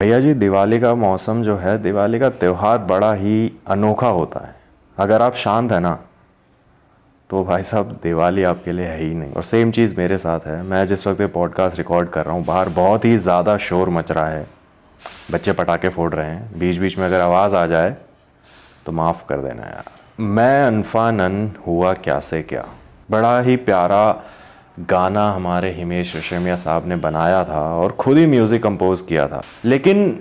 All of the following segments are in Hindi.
भैया जी, दिवाली का मौसम जो है, दिवाली का त्यौहार बड़ा ही अनोखा होता है। अगर आप शांत है ना तो भाई साहब, दिवाली आपके लिए है ही नहीं। और सेम चीज़ मेरे साथ है। मैं जिस वक्त ये पॉडकास्ट रिकॉर्ड कर रहा हूँ, बाहर बहुत ही ज़्यादा शोर मच रहा है। बच्चे पटाखे फोड़ रहे हैं। बीच बीच में अगर आवाज़ आ जाए तो माफ़ कर देना यार। मैं अनफानन हुआ क्या से क्या? बड़ा ही प्यारा गाना हमारे हिमेश रेशमिया साहब ने बनाया था और खुद ही म्यूज़िक कंपोज किया था। लेकिन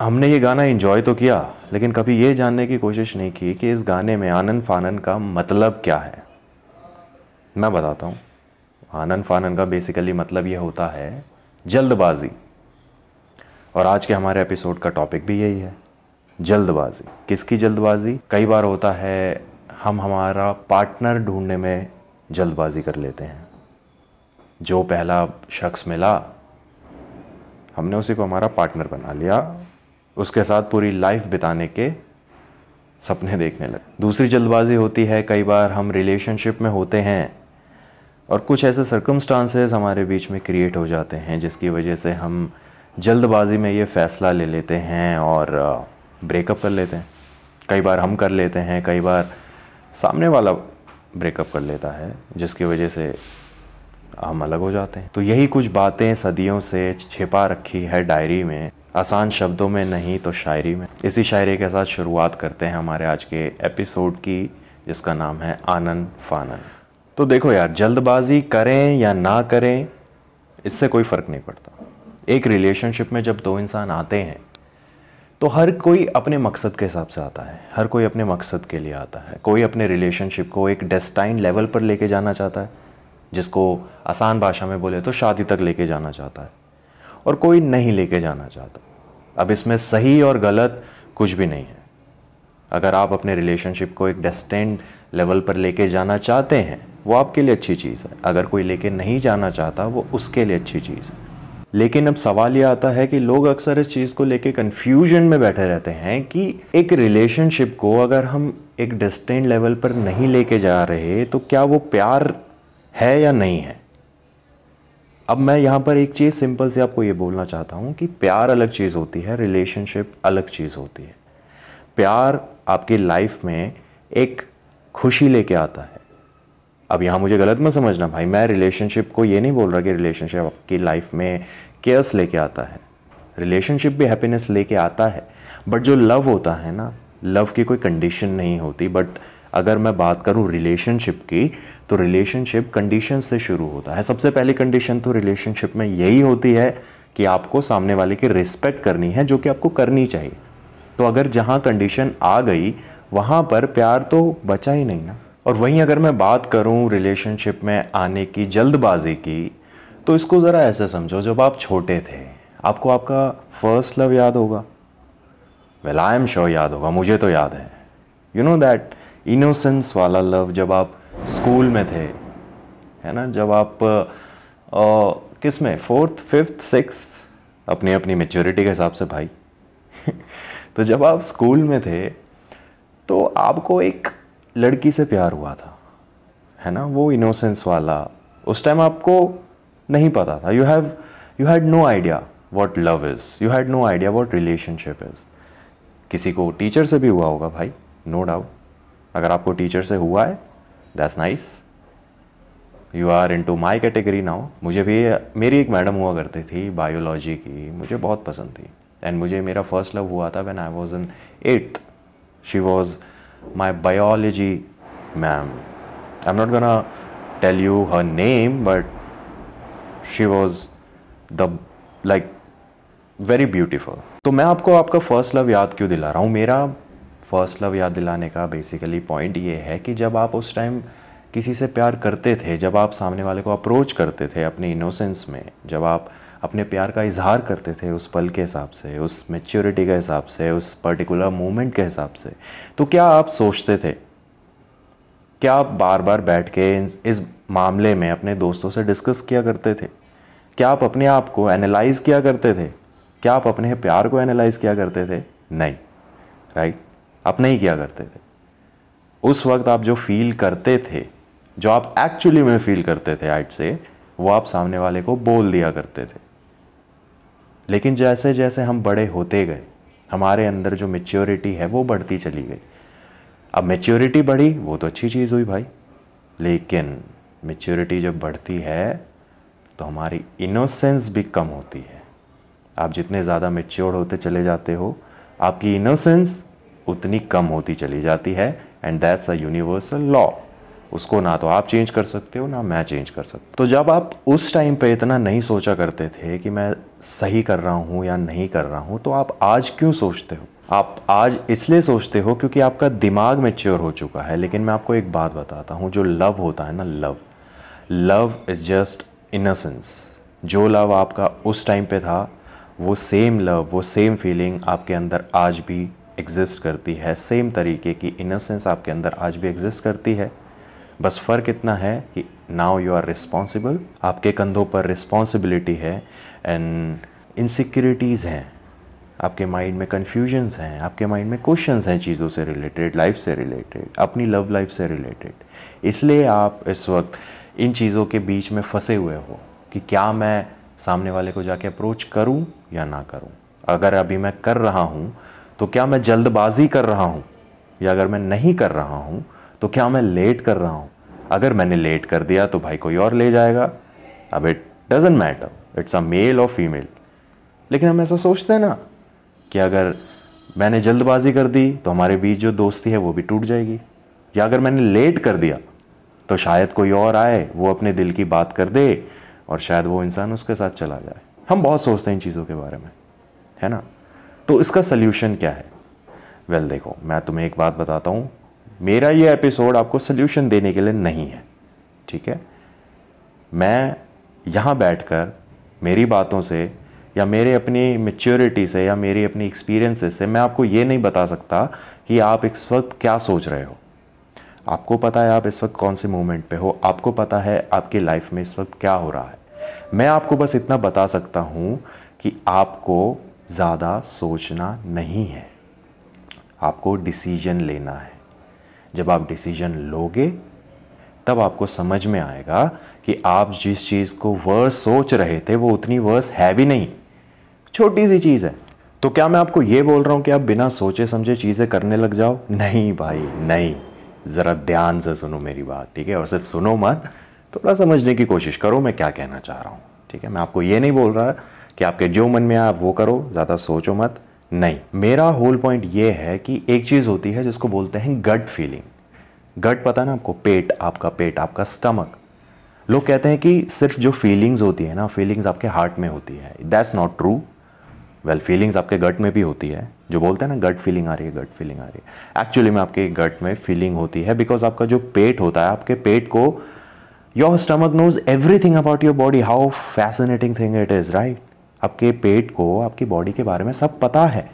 हमने ये गाना इन्जॉय तो किया, लेकिन कभी ये जानने की कोशिश नहीं की कि इस गाने में आनंद फानन का मतलब क्या है। मैं बताता हूँ। आनंद फानन का बेसिकली मतलब ये होता है जल्दबाजी। और आज के हमारे एपिसोड का टॉपिक भी यही है, जल्दबाजी। किसकी जल्दबाजी? कई बार होता है हम हमारा पार्टनर ढूँढने में जल्दबाजी कर लेते हैं। जो पहला शख्स मिला, हमने उसी को हमारा पार्टनर बना लिया। उसके साथ पूरी लाइफ बिताने के सपने देखने लगे। दूसरी जल्दबाजी होती है, कई बार हम रिलेशनशिप में होते हैं और कुछ ऐसे सर्कमस्टांसेस हमारे बीच में क्रिएट हो जाते हैं, जिसकी वजह से हम जल्दबाजी में ये फ़ैसला ले लेते हैं और ब्रेकअप कर लेते हैं। कई बार हम कर लेते हैं, कई बार सामने वाला ब्रेकअप कर लेता है, जिसकी वजह से हम अलग हो जाते हैं। तो यही कुछ बातें सदियों से छिपा रखी है डायरी में। आसान शब्दों में नहीं तो शायरी में। इसी शायरी के साथ शुरुआत करते हैं हमारे आज के एपिसोड की, जिसका नाम है आनंद फानन। तो देखो यार, जल्दबाजी करें या ना करें, इससे कोई फ़र्क नहीं पड़ता। एक रिलेशनशिप में जब दो इंसान आते हैं तो हर कोई अपने मकसद के हिसाब से आता है। हर कोई अपने मकसद के लिए आता है। कोई अपने रिलेशनशिप को एक डेस्टाइन लेवल पर लेके जाना चाहता है। जिसको आसान भाषा में बोले तो शादी तक लेके जाना चाहता है और कोई नहीं लेके जाना चाहता। अब इसमें सही और गलत कुछ भी नहीं है। अगर आप अपने रिलेशनशिप को एक डेस्टेंड लेवल पर लेके जाना चाहते हैं, वो आपके लिए अच्छी चीज़ है। अगर कोई लेके नहीं जाना चाहता, वो उसके लिए अच्छी चीज़ है। लेकिन अब सवाल ये आता है कि लोग अक्सर इस चीज़ को लेके कन्फ्यूज़न में बैठे रहते हैं कि एक रिलेशनशिप को अगर हम एक डिस्टेंट लेवल पर नहीं लेके जा रहे तो क्या वो प्यार है या नहीं है? अब मैं यहाँ पर एक चीज़ सिंपल से आपको ये बोलना चाहता हूँ कि प्यार अलग चीज़ होती है रिलेशनशिप अलग चीज़ होती है। प्यार आपकी लाइफ में एक खुशी लेके आता है। अब यहाँ मुझे गलत मत समझना भाई, मैं रिलेशनशिप को ये नहीं बोल रहा कि रिलेशनशिप आपकी लाइफ में केयर्स लेके आता है। रिलेशनशिप भी हैप्पीनेस लेके आता है बट जो लव होता है ना लव की कोई कंडीशन नहीं होती बट अगर मैं बात करूँ रिलेशनशिप की तो रिलेशनशिप कंडीशन से शुरू होता है। सबसे पहली कंडीशन तो रिलेशनशिप में यही होती है कि आपको सामने वाले की रिस्पेक्ट करनी है, जो कि आपको करनी चाहिए। तो अगर जहाँ कंडीशन आ गई, वहाँ पर प्यार तो बचा ही नहीं ना। और वहीं अगर मैं बात करूँ रिलेशनशिप में आने की, जल्दबाजी की तो इसको ज़रा ऐसे समझो, जब आप छोटे थे, आपको आपका फ़र्स्ट लव याद होगा। वेल आई एम श्योर याद होगा, मुझे तो याद है। यू नो दैट इनोसेंस वाला लव जब आप स्कूल में थे, है ना? जब आप किसमें? फोर्थ, फिफ्थ सिक्स अपनी अपनी मेच्योरिटी के हिसाब से भाई। तो जब आप स्कूल में थे तो आपको एक लड़की से प्यार हुआ था, है ना? वो इनोसेंस वाला। उस टाइम आपको नहीं पता था। You have you had no idea what love is you had no idea what relationship is किसी को टीचर से भी हुआ होगा भाई नो no डाउट अगर आपको टीचर से हुआ है that's nice you are into my category now मुझे भी मेरी एक मैडम हुआ करती थी बायोलॉजी की। मुझे बहुत पसंद थी। एंड मुझे, मेरा फ़र्स्ट लव हुआ था when I was in eighth she was my biology ma'am I am not gonna tell you her name but she was the like very beautiful तो मैं आपको आपका फ़र्स्ट लव याद क्यों दिला रहा हूँ? मेरा फ़र्स्ट लव याद दिलाने का बेसिकली पॉइंट ये है कि जब आप उस टाइम किसी से प्यार करते थे, जब आप सामने वाले को अप्रोच करते थे अपने इनोसेंस में, जब आप अपने प्यार का इजहार करते थे उस पल के हिसाब से, उस मेच्योरिटी के हिसाब से, उस पर्टिकुलर मोमेंट के हिसाब से तो क्या आप सोचते थे? क्या आप बार बार बैठ के इस मामले में अपने दोस्तों से डिस्कस किया करते थे? क्या आप अपने आप को एनालाइज किया करते थे? क्या आप अपने प्यार को एनालाइज किया करते थे? नहीं राइट आप नहीं किया करते थे। उस वक्त आप जो फील करते थे, जो आप एक्चुअली में फील करते थे आइट से वो आप सामने वाले को बोल दिया करते थे। लेकिन जैसे जैसे हम बड़े होते गए, हमारे अंदर जो मेच्योरिटी है, वो बढ़ती चली गई। अब मेच्योरिटी बढ़ी, वो तो अच्छी चीज़ हुई भाई। लेकिन मेच्योरिटी जब बढ़ती है तो हमारी इनोसेंस भी कम होती है। आप जितने ज़्यादा मेच्योर होते चले जाते हो, आपकी इनोसेंस उतनी कम होती चली जाती है and that's a universal law उसको ना तो आप चेंज कर सकते हो, ना मैं चेंज कर सकता तो जब आप उस टाइम पे इतना नहीं सोचा करते थे कि मैं सही कर रहा हूँ या नहीं कर रहा हूँ तो आप आज क्यों सोचते हो? आप आज इसलिए सोचते हो क्योंकि आपका दिमाग मेच्योर हो चुका है, लेकिन मैं आपको एक बात बताता हूँ, जो लव होता है ना love love is just innocence जो लव आपका उस टाइम पे था, वो सेम लव वो सेम फीलिंग आपके अंदर आज भी एग्जिस्ट करती है सेम तरीके की इनसेंस आपके अंदर आज भी एग्जिस्ट करती है। बस फ़र्क इतना है कि नाउ यू आर रिस्पॉन्सिबल आपके कंधों पर रिस्पॉन्सिबिलिटी है एंड इनसिक्योरिटीज़ हैं। आपके माइंड में कन्फ्यूजन्स हैं, आपके माइंड में क्वेश्चंस हैं चीज़ों से रिलेटेड लाइफ से रिलेटेड अपनी लव लाइफ से रिलेटेड इसलिए आप इस वक्त इन चीज़ों के बीच में फंसे हुए हो कि क्या मैं सामने वाले को जाके अप्रोच करूँ या ना करूँ। अगर अभी मैं कर रहा हूँ तो क्या मैं जल्दबाजी कर रहा हूँ? या अगर मैं नहीं कर रहा हूँ तो क्या मैं लेट कर रहा हूँ? अगर मैंने लेट कर दिया तो भाई कोई और ले जाएगा। अब it doesn't matter it's a male और फीमेल लेकिन हम ऐसा सोचते हैं ना कि अगर मैंने जल्दबाजी कर दी तो हमारे बीच जो दोस्ती है, वो भी टूट जाएगी। या अगर मैंने लेट कर दिया तो शायद कोई और आए, वो अपने दिल की बात कर दे, और शायद वो इंसान उसके साथ चला जाए। हम बहुत सोचते हैं इन चीज़ों के बारे में। है ना? तो इसका सल्यूशन क्या है? वेल well, देखो मैं तुम्हें एक बात बताता हूँ। मेरा ये एपिसोड आपको सल्यूशन देने के लिए नहीं है ठीक है? मैं यहाँ बैठकर मेरी बातों से या मेरे अपनी मेच्योरिटी से या मेरी अपनी एक्सपीरियंसेस से मैं आपको ये नहीं बता सकता कि आप इस वक्त क्या सोच रहे हो। आपको पता है आप इस वक्त कौन से मोमेंट पे हो? आपको पता है आपकी लाइफ में इस वक्त क्या हो रहा है। मैं आपको बस इतना बता सकता हूँ कि आपको ज़्यादा सोचना नहीं है। आपको डिसीज़न लेना है। जब आप डिसीज़न लोगे, तब आपको समझ में आएगा कि आप जिस चीज़ को वर्स सोच रहे थे, वो उतनी वर्स है भी नहीं। छोटी सी चीज़ है। तो क्या मैं आपको ये बोल रहा हूँ कि आप बिना सोचे समझे चीज़ें करने लग जाओ? नहीं भाई, नहीं। ज़रा ध्यान से सुनो मेरी बात, ठीक है? और सिर्फ़ सुनो मत। थोड़ा समझने की कोशिश करो, मैं क्या कहना चाह रहा हूँ, ठीक है? मैं आपको ये नहीं बोल रहा कि आपके जो मन में आप वो करो, ज़्यादा सोचो मत। नहीं, मेरा होल पॉइंट ये है कि एक चीज़ होती है जिसको बोलते हैं गट फीलिंग गट पता ना आपको? पेट, आपका पेट, आपका स्टमक लोग कहते हैं कि सिर्फ़ जो फीलिंग्स होती है ना फीलिंग्स आपके हार्ट में होती है। That's not true well feelings आपके गट में भी होती है। जो बोलते हैं ना गट फीलिंग आ रही है गट फीलिंग आ रही है। एक्चुअली में आपके गट में फीलिंग होती है बिकॉज़ आपका जो पेट होता है, आपके पेट को your stomach knows everything about your body how fascinating thing it is right आपके पेट को, आपकी बॉडी के बारे में सब पता है।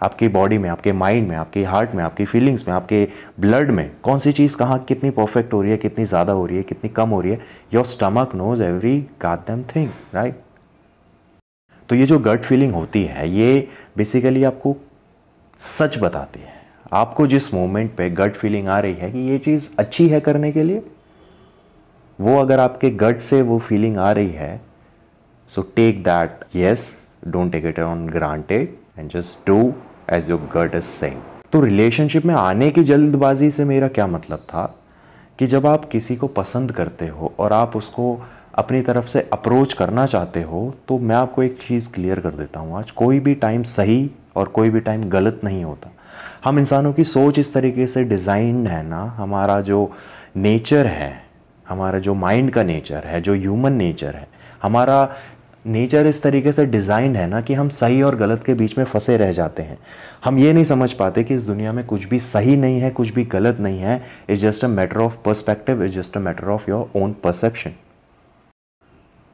आपकी बॉडी में, आपके माइंड में, आपके हार्ट में, आपकी फीलिंग्स में, आपके ब्लड में कौन सी चीज़ कहाँ कितनी परफेक्ट हो रही है, कितनी ज़्यादा हो रही है, कितनी कम हो रही है? Your stomach knows every goddamn thing right तो ये जो गट फीलिंग होती है, ये बेसिकली आपको सच बताती है। आपको जिस मोमेंट पे गट फीलिंग आ रही है कि ये चीज़ अच्छी है करने के लिए, वो अगर आपके गट से वो फीलिंग आ रही है so take that yes don't take it on granted and just do as your gut is saying तो रिलेशनशिप में आने की जल्दबाजी से मेरा क्या मतलब था? कि जब आप किसी को पसंद करते हो और आप उसको अपनी तरफ़ से अप्रोच करना चाहते हो तो मैं आपको एक चीज़ क्लियर कर देता हूँ आज। कोई भी टाइम सही और कोई भी टाइम गलत नहीं होता। हम इंसानों की सोच इस तरीके से डिज़ाइन है ना, हमारा जो नेचर है, हमारा जो माइंड का नेचर है, जो ह्यूमन नेचर है, हमारा नेचर इस तरीके से डिज़ाइन है ना कि हम सही और गलत के बीच में फंसे रह जाते हैं। हम ये नहीं समझ पाते कि इस दुनिया में कुछ भी सही नहीं है, कुछ भी गलत नहीं है। It's just a matter of perspective is just a matter of your own perception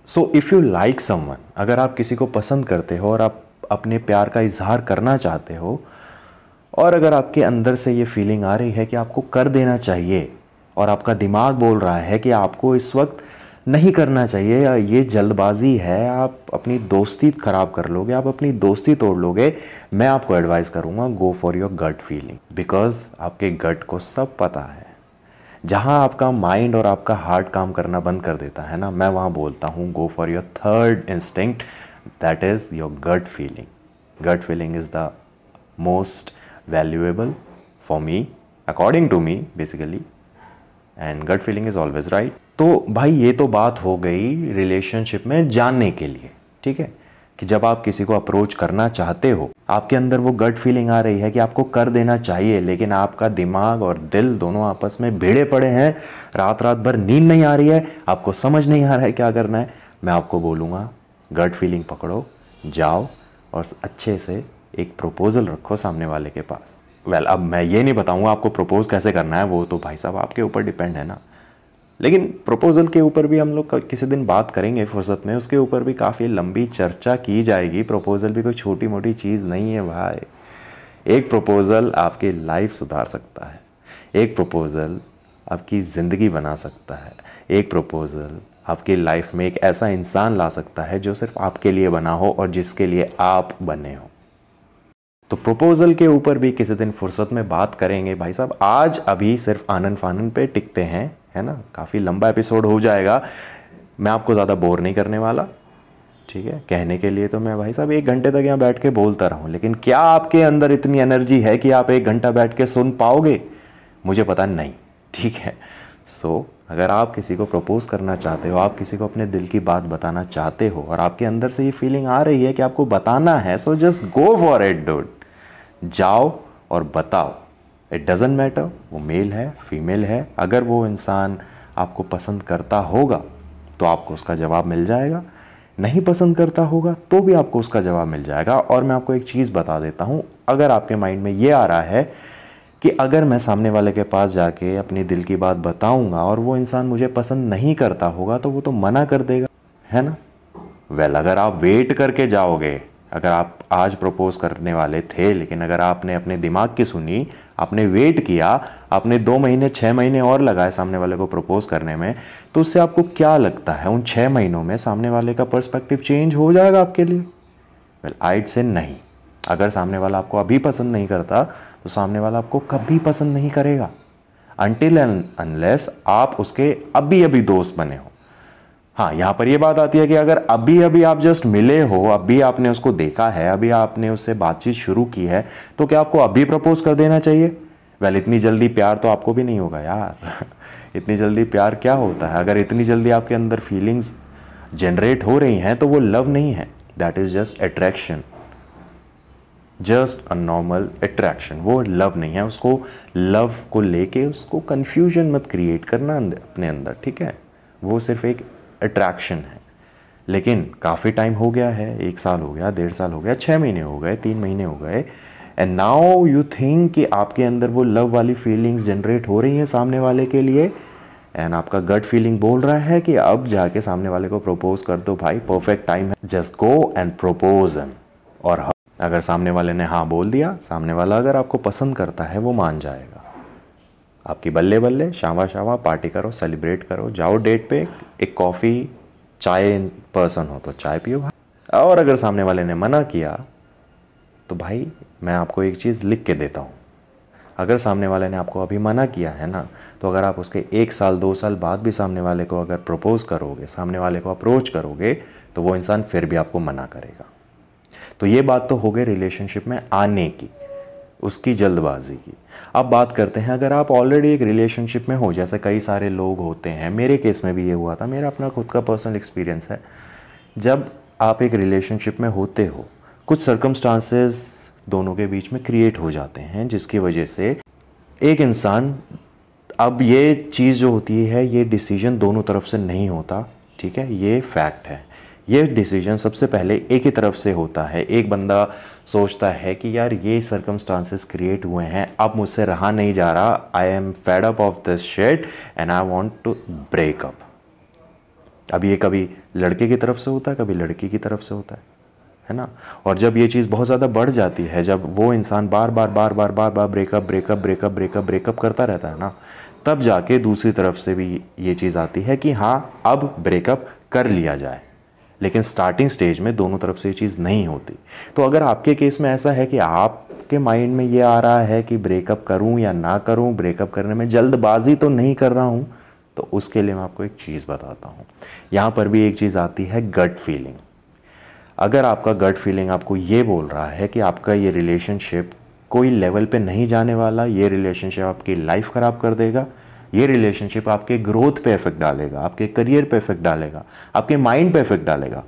so if you like someone अगर आप किसी को पसंद करते हो और आप अपने प्यार का इजहार करना चाहते हो, और अगर आपके अंदर से ये फीलिंग आ रही है कि आपको कर देना चाहिए, और आपका दिमाग बोल रहा है कि आपको इस वक्त नहीं करना चाहिए, या जल्दबाजी है, आप अपनी दोस्ती ख़राब कर लोगे, आप अपनी दोस्ती तोड़ लोगे, मैं आपको एडवाइस करूँगा go for your gut feeling because आपके गट को सब पता है। जहाँ आपका माइंड और आपका हार्ट काम करना बंद कर देता है ना, मैं वहाँ बोलता हूँ go for your third instinct that is your gut feeling gut feeling is the most valuable for me according to me basically and gut feeling is always right तो भाई ये तो बात हो गई रिलेशनशिप में जानने के लिए ठीक है? कि जब आप किसी को अप्रोच करना चाहते हो आपके अंदर वो गट फीलिंग आ रही है कि आपको कर देना चाहिए लेकिन आपका दिमाग और दिल दोनों आपस में भिड़े पड़े हैं रात रात भर नींद नहीं आ रही है आपको समझ नहीं आ रहा है क्या करना है मैं आपको बोलूँगा गट फीलिंग पकड़ो जाओ और अच्छे से एक प्रपोजल रखो सामने वाले के पास। वेल well, अब मैं ये नहीं बताऊँगा आपको प्रपोज कैसे करना है वो तो भाई साहब आपके ऊपर डिपेंड है ना। लेकिन प्रपोज़ल के ऊपर भी हम लोग किसी दिन बात करेंगे फुर्सत में, उसके ऊपर भी काफ़ी लंबी चर्चा की जाएगी। प्रपोज़ल भी कोई छोटी मोटी चीज़ नहीं है भाई। एक प्रपोज़ल आपकी लाइफ सुधार सकता है। एक प्रपोज़ल आपकी ज़िंदगी बना सकता है। एक प्रपोज़ल आपकी लाइफ में एक ऐसा इंसान ला सकता है जो सिर्फ़ आपके लिए बना हो और जिसके लिए आप बने हो। तो प्रपोज़ल के ऊपर भी किसी दिन फुर्सत में बात करेंगे। भाई साहब, आज अभी सिर्फ़ आनंद फानन पे टिकते हैं। है ना? काफ़ी लंबा एपिसोड हो जाएगा। मैं आपको ज़्यादा बोर नहीं करने वाला ठीक है? कहने के लिए तो मैं भाई साहब एक घंटे तक यहाँ बैठ के बोलता रहूँ लेकिन क्या आपके अंदर इतनी एनर्जी है कि आप एक घंटा बैठ के सुन पाओगे? मुझे पता नहीं ठीक है? सो so, अगर आप किसी को प्रपोज करना चाहते हो आप किसी को अपने दिल की बात बताना चाहते हो और आपके अंदर से ये फीलिंग आ रही है कि आपको बताना है so just go for it dude जाओ और बताओ। इट डजेंट मैटर वो मेल है फीमेल है, अगर वो इंसान आपको पसंद करता होगा तो आपको उसका जवाब मिल जाएगा। नहीं पसंद करता होगा तो भी आपको उसका जवाब मिल जाएगा। और मैं आपको एक चीज़ बता देता हूँ, अगर आपके माइंड में ये आ रहा है कि अगर मैं सामने वाले के पास जाके अपनी दिल की बात बताऊँगा और वो इंसान मुझे पसंद नहीं करता होगा तो वो तो मना कर देगा, है ना? वेल अगर आप वेट करके जाओगे, अगर आप आज प्रपोज करने वाले थे, लेकिन अगर आपने अपने दिमाग की सुनी आपने वेट किया, आपने दो महीने छः महीने और लगाए सामने वाले को प्रपोज करने में तो उससे आपको क्या लगता है? उन छः महीनों में सामने वाले का पर्सपेक्टिव चेंज हो जाएगा आपके लिए? वेल आइट से नहीं। अगर सामने वाला आपको अभी पसंद नहीं करता तो सामने वाला आपको कभी पसंद नहीं करेगा। अनटिल अनलेस आप उसके अभी अभी दोस्त बने हो। हाँ यहाँ पर ये बात आती है कि अगर अभी अभी आप जस्ट मिले हो, अभी आपने उसको देखा है, अभी आपने उससे बातचीत शुरू की है तो क्या आपको अभी प्रपोज कर देना चाहिए? वेल इतनी जल्दी प्यार तो आपको भी नहीं होगा यार। इतनी जल्दी प्यार क्या होता है? अगर इतनी जल्दी आपके अंदर फीलिंग्स जनरेट हो रही हैं तो वो लव नहीं है। That is just attraction just a normal attraction वो लव नहीं है। उसको लव को लेके उसको कंफ्यूजन मत क्रिएट करना अपने अंदर, ठीक है? वो सिर्फ़ एक अट्रैक्शन है। लेकिन काफ़ी टाइम हो गया है, एक साल हो गया, डेढ़ साल हो गया छः महीने हो गए, तीन महीने हो गए एंड नाउ यू थिंक कि आपके अंदर वो लव वाली फीलिंग्स जनरेट हो रही हैं सामने वाले के लिए एंड आपका गट फीलिंग बोल रहा है कि अब जाके सामने वाले को प्रपोज कर दो भाई परफेक्ट टाइम है जस्ट गो एंड प्रपोज और अगर सामने वाले ने हाँ बोल दिया, सामने वाला अगर आपको पसंद करता है, वो मान जाएगा। आपकी बल्ले बल्ले शामा शामा पार्टी करो सेलिब्रेट करो। जाओ डेट पे, एक कॉफ़ी चाय पर्सन हो तो चाय पियो भाई। और अगर सामने वाले ने मना किया तो भाई मैं आपको एक चीज़ लिख के देता हूँ। अगर सामने वाले ने आपको अभी मना किया है ना तो अगर आप उसके एक साल, दो साल बाद भी सामने वाले को अगर प्रपोज करोगे, सामने वाले को अप्रोच करोगे तो वो इंसान फिर भी आपको मना करेगा। तो ये बात तो हो गई रिलेशनशिप में आने की, उसकी जल्दबाजी की। अब बात करते हैं, अगर आप ऑलरेडी एक रिलेशनशिप में हो, जैसे कई सारे लोग होते हैं, मेरे केस में भी ये हुआ था, मेरा अपना खुद का पर्सनल एक्सपीरियंस है। जब आप एक रिलेशनशिप में होते हो, कुछ सर्कमस्टांसेस दोनों के बीच में क्रिएट हो जाते हैं, जिसकी वजह से एक इंसान, अब ये चीज़ जो होती है, ये डिसीज़न दोनों तरफ़ से नहीं होता, ठीक है? ये फैक्ट है। ये डिसीज़न सबसे पहले एक ही तरफ़ से होता है। एक बंदा सोचता है कि यार ये सर्कमस्टांसेस क्रिएट हुए हैं, अब मुझसे रहा नहीं जा रहा I am fed up of this shit and I want to break up अब ये कभी लड़के की तरफ़ से होता है, कभी लड़की की तरफ़ से होता है है ना? और जब ये चीज़ बहुत ज़्यादा बढ़ जाती है, जब वो इंसान बार बार बार बार बार बार breakup breakup breakup breakup breakup करता रहता है ना, तब जाके दूसरी तरफ़ से भी ये चीज़ आती है कि हाँ अब ब्रेकअप कर लिया जाए। लेकिन स्टार्टिंग स्टेज में दोनों तरफ़ से ये चीज़ नहीं होती। तो अगर आपके केस में ऐसा है कि आपके माइंड में ये आ रहा है कि ब्रेकअप करूँ या ना करूँ ब्रेकअप करने में जल्दबाजी तो नहीं कर रहा हूँ तो उसके लिए मैं आपको एक चीज़ बताता हूँ। यहाँ पर भी एक चीज़ आती है गट फीलिंग अगर आपका गट फीलिंग आपको ये बोल रहा है कि आपका ये रिलेशनशिप कोई लेवल पे नहीं जाने वाला, ये रिलेशनशिप आपकी लाइफ ख़राब कर देगा ये रिलेशनशिप आपके ग्रोथ पे इफ़ेक्ट डालेगा, आपके करियर पे इफ़ेक्ट डालेगा, आपके माइंड पे इफ़ेक्ट डालेगा।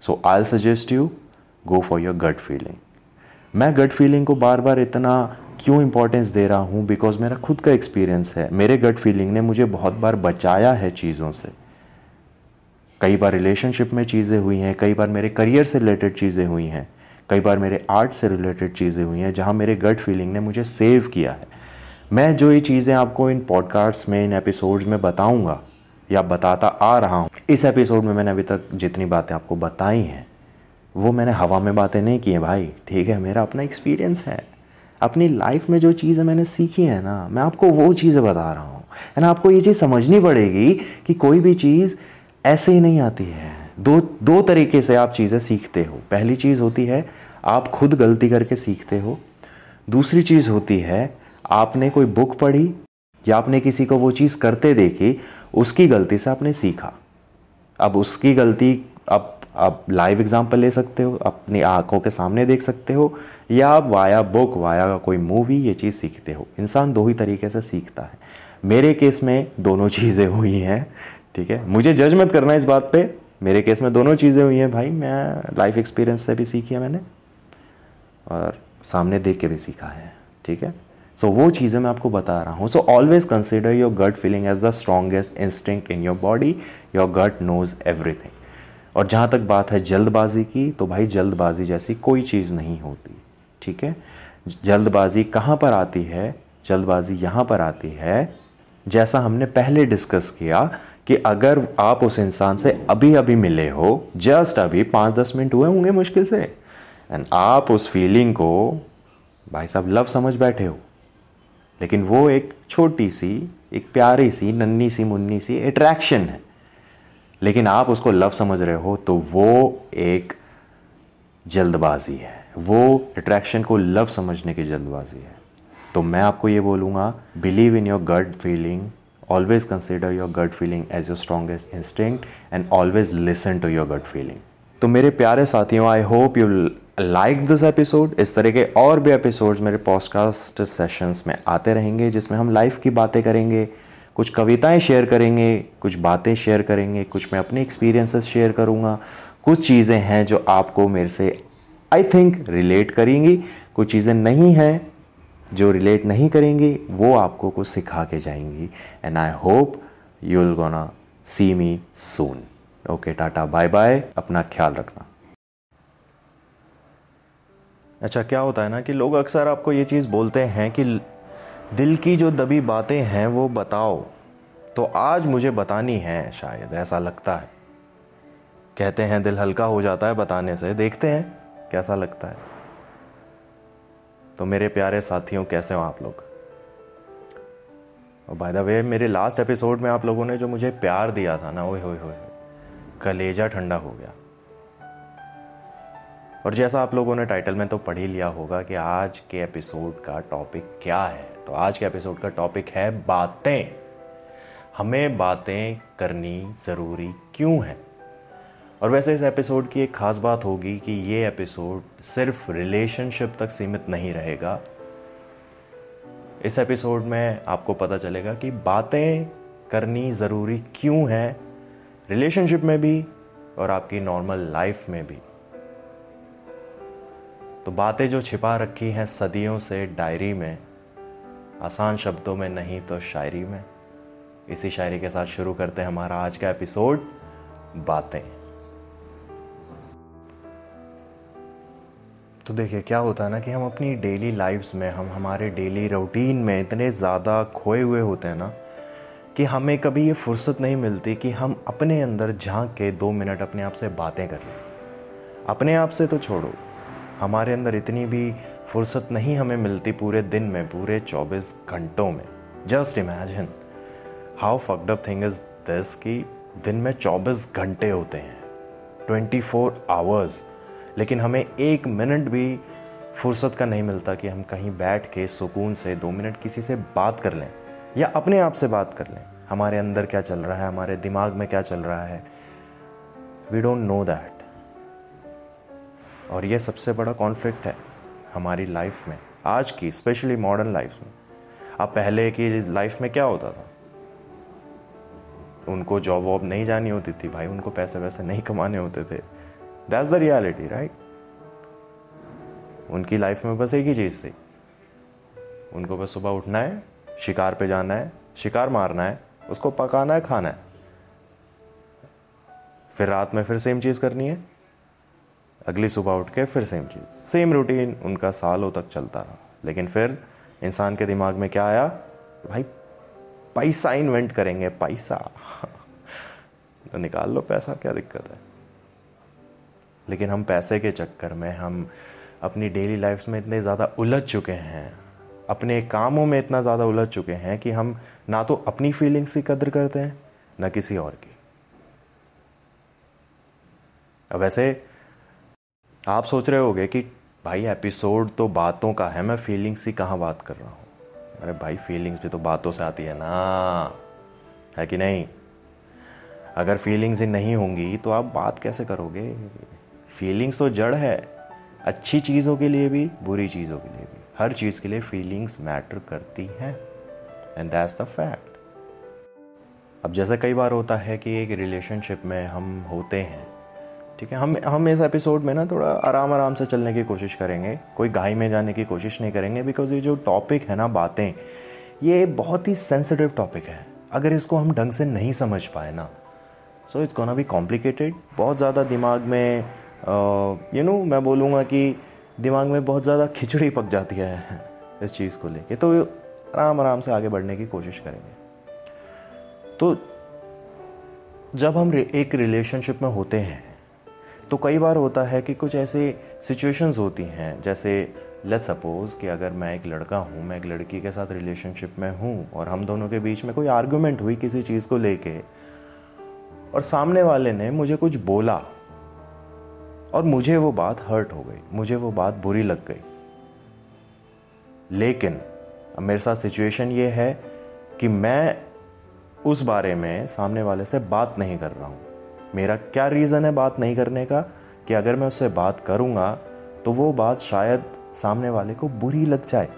So I suggest you go for your gut feeling मैं गट फीलिंग को बार बार इतना क्यों इंपॉर्टेंस दे रहा हूँ? बिकॉज़ मेरा खुद का एक्सपीरियंस है। मेरे गट फीलिंग ने मुझे बहुत बार बचाया है चीज़ों से। कई बार रिलेशनशिप में चीज़ें हुई हैं, कई बार मेरे करियर से रिलेटेड चीज़ें हुई हैं, कई बार मेरे आर्ट से रिलेटेड चीज़ें हुई हैं, जहाँ मेरे गट फीलिंग ने मुझे सेव किया है। मैं जो ये चीज़ें आपको इन पॉडकास्ट में, इन एपिसोड्स में बताऊँगा, या बताता आ रहा हूँ, इस एपिसोड में मैंने अभी तक जितनी बातें आपको बताई हैं, वो मैंने हवा में बातें नहीं की हैं भाई। ठीक है, मेरा अपना एक्सपीरियंस है। अपनी लाइफ में जो चीज़ें मैंने सीखी हैं ना, मैं आपको वो चीज़ें बता रहा हूँ। एंड आपको ये चीज़ समझनी पड़ेगी कि कोई भी चीज़ ऐसे ही नहीं आती है। दो दो तरीके से आप चीज़ें सीखते हो। पहली चीज़ होती है, आप खुद गलती करके सीखते हो। दूसरी चीज़ होती है आपने कोई बुक पढ़ी या आपने किसी को वो चीज़ करते देखी, उसकी गलती से आपने सीखा। अब उसकी गलती अब आप लाइव एग्ज़ाम्पल ले सकते हो, अपनी आँखों के सामने देख सकते हो, या आप वाया बुक वाया कोई मूवी ये चीज़ सीखते हो। इंसान दो ही तरीके से सीखता है। मेरे केस में दोनों चीज़ें हुई हैं, ठीक है? मुझे जज मत करना इस बात पे। मेरे केस में दोनों चीज़ें हुई हैं भाई, मैं लाइफ एक्सपीरियंस से भी सीखी है मैंने, और सामने देख के भी सीखा है, ठीक है? सो so, वो चीज़ें मैं आपको बता रहा हूँ। So always consider your gut feeling as the strongest instinct in your body your gut knows everything और जहाँ तक बात है जल्दबाजी की तो भाई जल्दबाजी जैसी कोई चीज़ नहीं होती। ठीक है? जल्दबाजी कहाँ पर आती है? जल्दबाजी यहाँ पर आती है जैसा हमने पहले डिस्कस किया कि अगर आप उस इंसान से अभी अभी मिले हो जस्ट अभी पाँच दस मिनट हुए होंगे मुश्किल से एंड आप उस फीलिंग को भाई साहब लव समझ बैठे हो। लेकिन वो एक छोटी सी, एक प्यारी सी नन्नी सी, मुन्नी सी अट्रैक्शन है। लेकिन आप उसको लव समझ रहे हो तो वो एक जल्दबाजी है। वो अट्रैक्शन को लव समझने की जल्दबाजी है। तो मैं आपको ये बोलूँगा believe in your gut feeling always consider your gut feeling as your strongest instinct and always listen to your gut feeling तो मेरे प्यारे साथियों I hope you like this episode इस तरह के और भी एपिसोड्स मेरे पॉडकास्ट सेशंस में आते रहेंगे, जिसमें हम लाइफ की बातें करेंगे, कुछ कविताएँ शेयर करेंगे, कुछ बातें शेयर करेंगे, कुछ मैं अपने एक्सपीरियंसेस शेयर करूँगा, कुछ चीज़ें हैं जो आपको मेरे से आई थिंक रिलेट करेंगी, कुछ चीज़ें नहीं हैं जो रिलेट नहीं करेंगी, वो आपको कुछ सिखा के जाएँगी and I hope you will gonna see me soon okay tata bye bye अपना ख्याल रखना। अच्छा क्या होता है ना कि लोग अक्सर आपको ये चीज़ बोलते हैं कि दिल की जो दबी बातें हैं वो बताओ। तो आज मुझे बतानी है शायद, ऐसा लगता है। कहते हैं दिल हल्का हो जाता है बताने से। देखते हैं कैसा लगता है। तो मेरे प्यारे साथियों, कैसे हो आप लोग? और बाय द वे मेरे लास्ट एपिसोड में आप लोगों ने जो मुझे प्यार दिया था ना, ओए होए होए, कलेजा ठंडा हो गया। और जैसा आप लोगों ने टाइटल में तो पढ़ ही लिया होगा कि आज के एपिसोड का टॉपिक क्या है। तो आज के एपिसोड का टॉपिक है बातें। हमें बातें करनी ज़रूरी क्यों है? और वैसे इस एपिसोड की एक खास बात होगी कि ये एपिसोड सिर्फ़ रिलेशनशिप तक सीमित नहीं रहेगा। इस एपिसोड में आपको पता चलेगा कि बातें करनी ज़रूरी क्यों है रिलेशनशिप में भी और आपकी नॉर्मल लाइफ में भी। तो बातें जो छिपा रखी हैं सदियों से डायरी में, आसान शब्दों में नहीं तो शायरी में। इसी शायरी के साथ शुरू करते हैं हमारा आज का एपिसोड, बातें। तो देखिए, क्या होता है ना कि हम अपनी डेली लाइफ्स में, हम हमारे डेली रूटीन में इतने ज़्यादा खोए हुए होते हैं ना कि हमें कभी ये फुर्सत नहीं मिलती कि हम अपने अंदर झाँक के दो मिनट अपने आप से बातें कर लें। अपने आप से तो छोड़ो। हमारे अंदर इतनी भी फुर्सत नहीं हमें मिलती पूरे दिन में, पूरे 24 घंटों में। Just imagine how fucked up thing is this कि दिन में 24 घंटे होते हैं 24 फोर आवर्स लेकिन हमें एक मिनट भी फुर्सत का नहीं मिलता कि हम कहीं बैठ के सुकून से दो मिनट किसी से बात कर लें, या अपने आप से बात कर लें। हमारे अंदर क्या चल रहा है? हमारे दिमाग में क्या चल रहा है? वी डोंट नो दैट और ये सबसे बड़ा कॉन्फ्लिक्ट है हमारी लाइफ में, आज की स्पेशली मॉडर्न लाइफ में। अब पहले की लाइफ में क्या होता था? उनको जॉब वॉब नहीं जानी होती थी भाई, उनको पैसे वैसे नहीं कमाने होते थे। दैट्स द रियलिटी राइट उनकी लाइफ में बस एक ही चीज़ थी। उनको बस सुबह उठना है, शिकार पे जाना है, शिकार मारना है, उसको पकाना है, खाना है। फिर रात में फिर सेम चीज़ करनी है। अगली सुबह उठ के फिर सेम चीज़। सेम रूटीन उनका सालों तक चलता रहा। लेकिन फिर इंसान के दिमाग में क्या आया? भाई, पैसा इन्वेंट करेंगे, पैसा। तो निकाल लो पैसा, क्या दिक्कत है? लेकिन हम पैसे के चक्कर में, हम अपनी डेली लाइफ में इतने ज़्यादा उलझ चुके हैं। अपने कामों में इतना ज़्यादा उलझ चुके हैं कि हम ना तो अपनी फीलिंग्स की कदर करते हैं, ना किसी और की। वैसे आप सोच रहे होगे कि भाई एपिसोड तो बातों का है, मैं फीलिंग्स ही कहाँ बात कर रहा हूँ? अरे भाई फीलिंग्स भी तो बातों से आती है ना। है कि नहीं? अगर फीलिंग्स ही नहीं होंगी तो आप बात कैसे करोगे? फीलिंग्स तो जड़ है। अच्छी चीज़ों के लिए भी, बुरी चीज़ों के लिए भी। हर चीज़ के लिए फीलिंग्स मैटर करती हैं। एंड दैट्स द फैक्ट अब जैसे कई बार होता है कि एक रिलेशनशिप में हम होते हैं ठीक है? हम हम इस एपिसोड में ना थोड़ा आराम आराम से चलने की कोशिश करेंगे। कोई गाय में जाने की कोशिश नहीं करेंगे बिकॉज़ ये जो टॉपिक है ना बातें, ये बहुत ही सेंसिटिव टॉपिक है। अगर इसको हम ढंग से नहीं समझ पाए ना so it's gonna be complicated बहुत ज़्यादा दिमाग में यू नो मैं बोलूँगा कि दिमाग में बहुत ज़्यादा खिचड़ी पक जाती है इस चीज़ को लेके। तो आराम आराम से आगे बढ़ने की कोशिश करेंगे। तो जब हम एक रिलेशनशिप में होते हैं तो कई बार होता है कि कुछ ऐसे सिचुएशंस होती हैं। जैसे लेट सपोज़ कि अगर मैं एक लड़का हूँ, मैं एक लड़की के साथ रिलेशनशिप में हूँ और हम दोनों के बीच में कोई आर्गुमेंट हुई किसी चीज़ को लेके और सामने वाले ने मुझे कुछ बोला और मुझे वो बात हर्ट हो गई, मुझे वो बात बुरी लग गई। लेकिन, अब मेरे साथ सिचुएशन ये है कि मैं उस बारे में सामने वाले से बात नहीं कर रहा हूँ। मेरा क्या रीज़न है बात नहीं करने का कि अगर मैं उससे बात करूँगा तो वो बात शायद सामने वाले को बुरी लग जाए।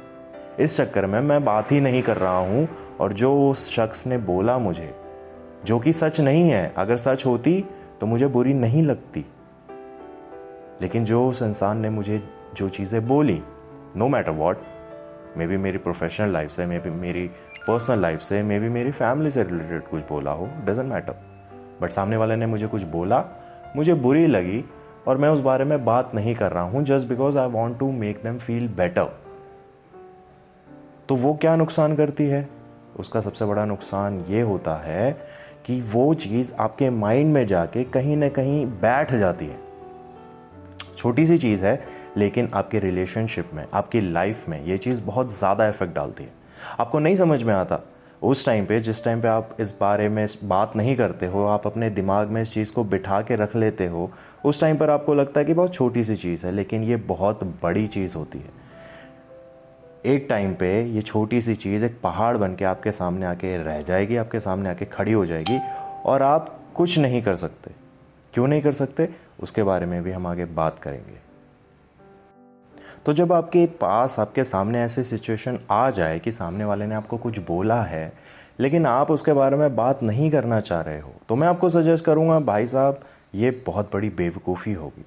इस चक्कर में मैं बात ही नहीं कर रहा हूँ और जो उस शख्स ने बोला मुझे, जो कि सच नहीं है, अगर सच होती तो मुझे बुरी नहीं लगती। लेकिन जो उस इंसान ने मुझे जो चीज़ें बोली no matter what may be मेरी प्रोफेशनल लाइफ से मे बी मेरी पर्सनल लाइफ से मे बी मेरी फैमिली से रिलेटेड कुछ बोला हो डजेंट मैटर बट सामने वाले ने मुझे कुछ बोला, मुझे बुरी लगी और मैं उस बारे में बात नहीं कर रहा हूँ just because I want to make them feel better तो वो क्या नुकसान करती है? उसका सबसे बड़ा नुकसान ये होता है कि वो चीज़ आपके माइंड में जाके कहीं ना कहीं बैठ जाती है। छोटी सी चीज़ है, लेकिन आपके रिलेशनशिप में, आपकी लाइफ में ये चीज़ बहुत ज़्यादा इफ़ेक्ट डालती है। आपको नहीं समझ में आता उस टाइम पे, जिस टाइम पे आप इस बारे में बात नहीं करते हो, आप अपने दिमाग में इस चीज़ को बिठा के रख लेते हो, उस टाइम पर आपको लगता है कि बहुत छोटी सी चीज़ है, लेकिन ये बहुत बड़ी चीज़ होती है। एक टाइम पे ये छोटी सी चीज़ एक पहाड़ बन के आपके सामने आके रह जाएगी, आपके सामने आके खड़ी हो जाएगी और आप कुछ नहीं कर सकते। क्यों नहीं कर सकते? उसके बारे में भी हम आगे बात करेंगे। तो जब आपके पास, आपके सामने ऐसी सिचुएशन आ जाए कि सामने वाले ने आपको कुछ बोला है, लेकिन आप उसके बारे में बात नहीं करना चाह रहे हो तो मैं आपको सजेस्ट करूँगा, भाई साहब, ये बहुत बड़ी बेवकूफ़ी होगी।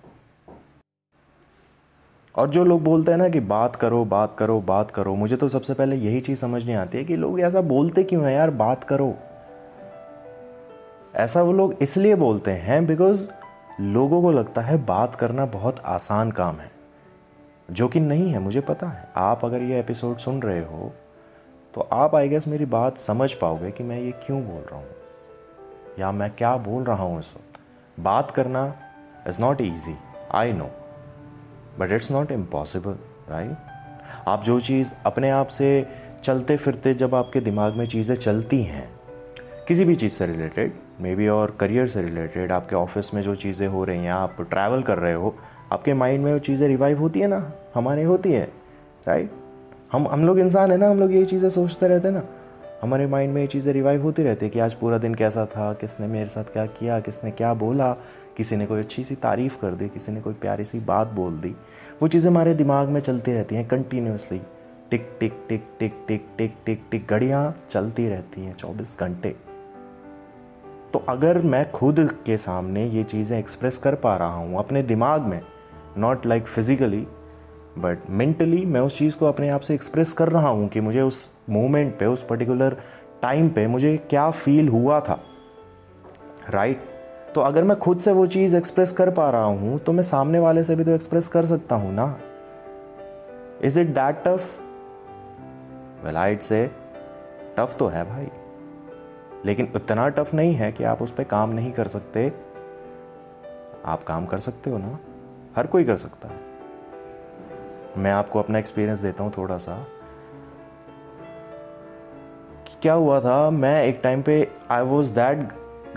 और जो लोग बोलते हैं ना कि बात करो बात करो बात करो, मुझे तो सबसे पहले यही चीज़ समझ नहीं आती है कि लोग ऐसा बोलते क्यों हैं यार, बात करो। ऐसा वो लोग इसलिए बोलते हैं बिकॉज़ लोगों को लगता है बात करना बहुत आसान काम है। जो कि नहीं है, मुझे पता है। आप अगर ये एपिसोड सुन रहे हो तो आप आई गेस मेरी बात समझ पाओगे कि मैं ये क्यों बोल रहा हूँ। या मैं क्या बोल रहा हूँ इस वक्त? बात करना is not easy I know but it's not impossible right आप जो चीज़ अपने आप से चलते फिरते जब आपके दिमाग में चीज़ें चलती हैं, किसी भी चीज़ से रिलेटेड मे बी और करियर से रिलेटेड आपके ऑफ़िस में जो चीज़ें हो रही हैं, आप ट्रैवल कर रहे हो आपके माइंड में वो चीज़ें रिवाइव होती है ना, हमारे होती है राइट हम हम लोग इंसान है ना, हम लोग ये चीज़ें सोचते रहते हैं ना। हमारे माइंड में ये चीज़ें रिवाइव होती रहती है कि आज पूरा दिन कैसा था, किसने मेरे साथ क्या किया, किसने क्या बोला, किसी ने कोई अच्छी सी तारीफ़ कर दी, किसी ने कोई प्यारी सी बात बोल दी। वो चीज़ें हमारे दिमाग में चलती रहती हैं कंटिन्यूसली टिक टिक टिक टिक टिक टिक टिक टिक, घड़ियाँ चलती रहती हैं चौबीस घंटे। तो अगर मैं खुद के सामने ये चीज़ें एक्सप्रेस कर पा रहा हूँ, अपने दिमाग में not like physically but mentally मैं उस चीज़ को अपने आप से एक्सप्रेस कर रहा हूँ कि मुझे उस मोमेंट पे, उस पर्टिकुलर टाइम पे मुझे क्या फील हुआ था राइट right? तो अगर मैं खुद से वो चीज़ एक्सप्रेस कर पा रहा हूँ तो मैं सामने वाले से भी तो एक्सप्रेस कर सकता हूँ ना? Is it that tough well आइट से टफ तो है भाई। लेकिन उतना टफ नहीं है कि आप उस पर काम नहीं कर सकते। आप काम कर सकते हो ना? हर कोई कर सकता है। मैं आपको अपना एक्सपीरियंस देता हूँ थोड़ा सा क्या हुआ था, मैं एक टाइम पे आई वॉज़ दैट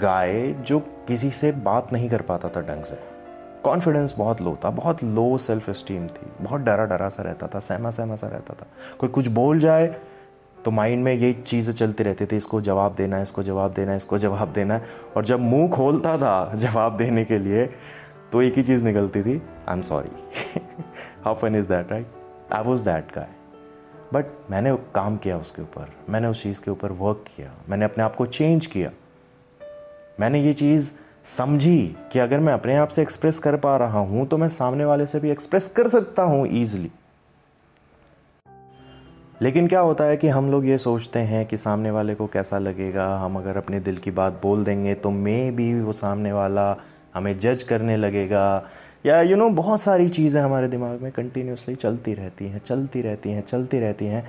गाय जो किसी से बात नहीं कर पाता था ढंग से। कॉन्फिडेंस बहुत लो था, बहुत लो सेल्फ स्टीम थी, बहुत डरा डरा सा रहता था सहमा सहमा सा रहता था। कोई कुछ बोल जाए तो माइंड में यही चीज़ें चलती रहती थी, इसको जवाब देना है, इसको जवाब देना है, इसको जवाब देना है। और जब मुँह खोलता था जवाब देने के लिए तो एक ही चीज़ निकलती थी I am sorry how fun is that right I was that guy but मैंने काम किया उसके ऊपर, मैंने उस चीज़ के ऊपर वर्क किया, मैंने अपने आप को चेंज किया। मैंने ये चीज़ समझी कि अगर मैं अपने आप से एक्सप्रेस कर पा रहा हूँ तो मैं सामने वाले से भी एक्सप्रेस कर सकता हूँ ईजिली लेकिन क्या होता है कि हम लोग ये सोचते हैं कि सामने वाले को कैसा लगेगा, हम अगर अपने दिल की बात बोल देंगे तो मे भी वो सामने वाला हमें जज करने लगेगा। या यू नो बहुत सारी चीज़ें हमारे दिमाग में कंटिन्यूसली चलती रहती हैं, चलती रहती हैं, चलती रहती हैं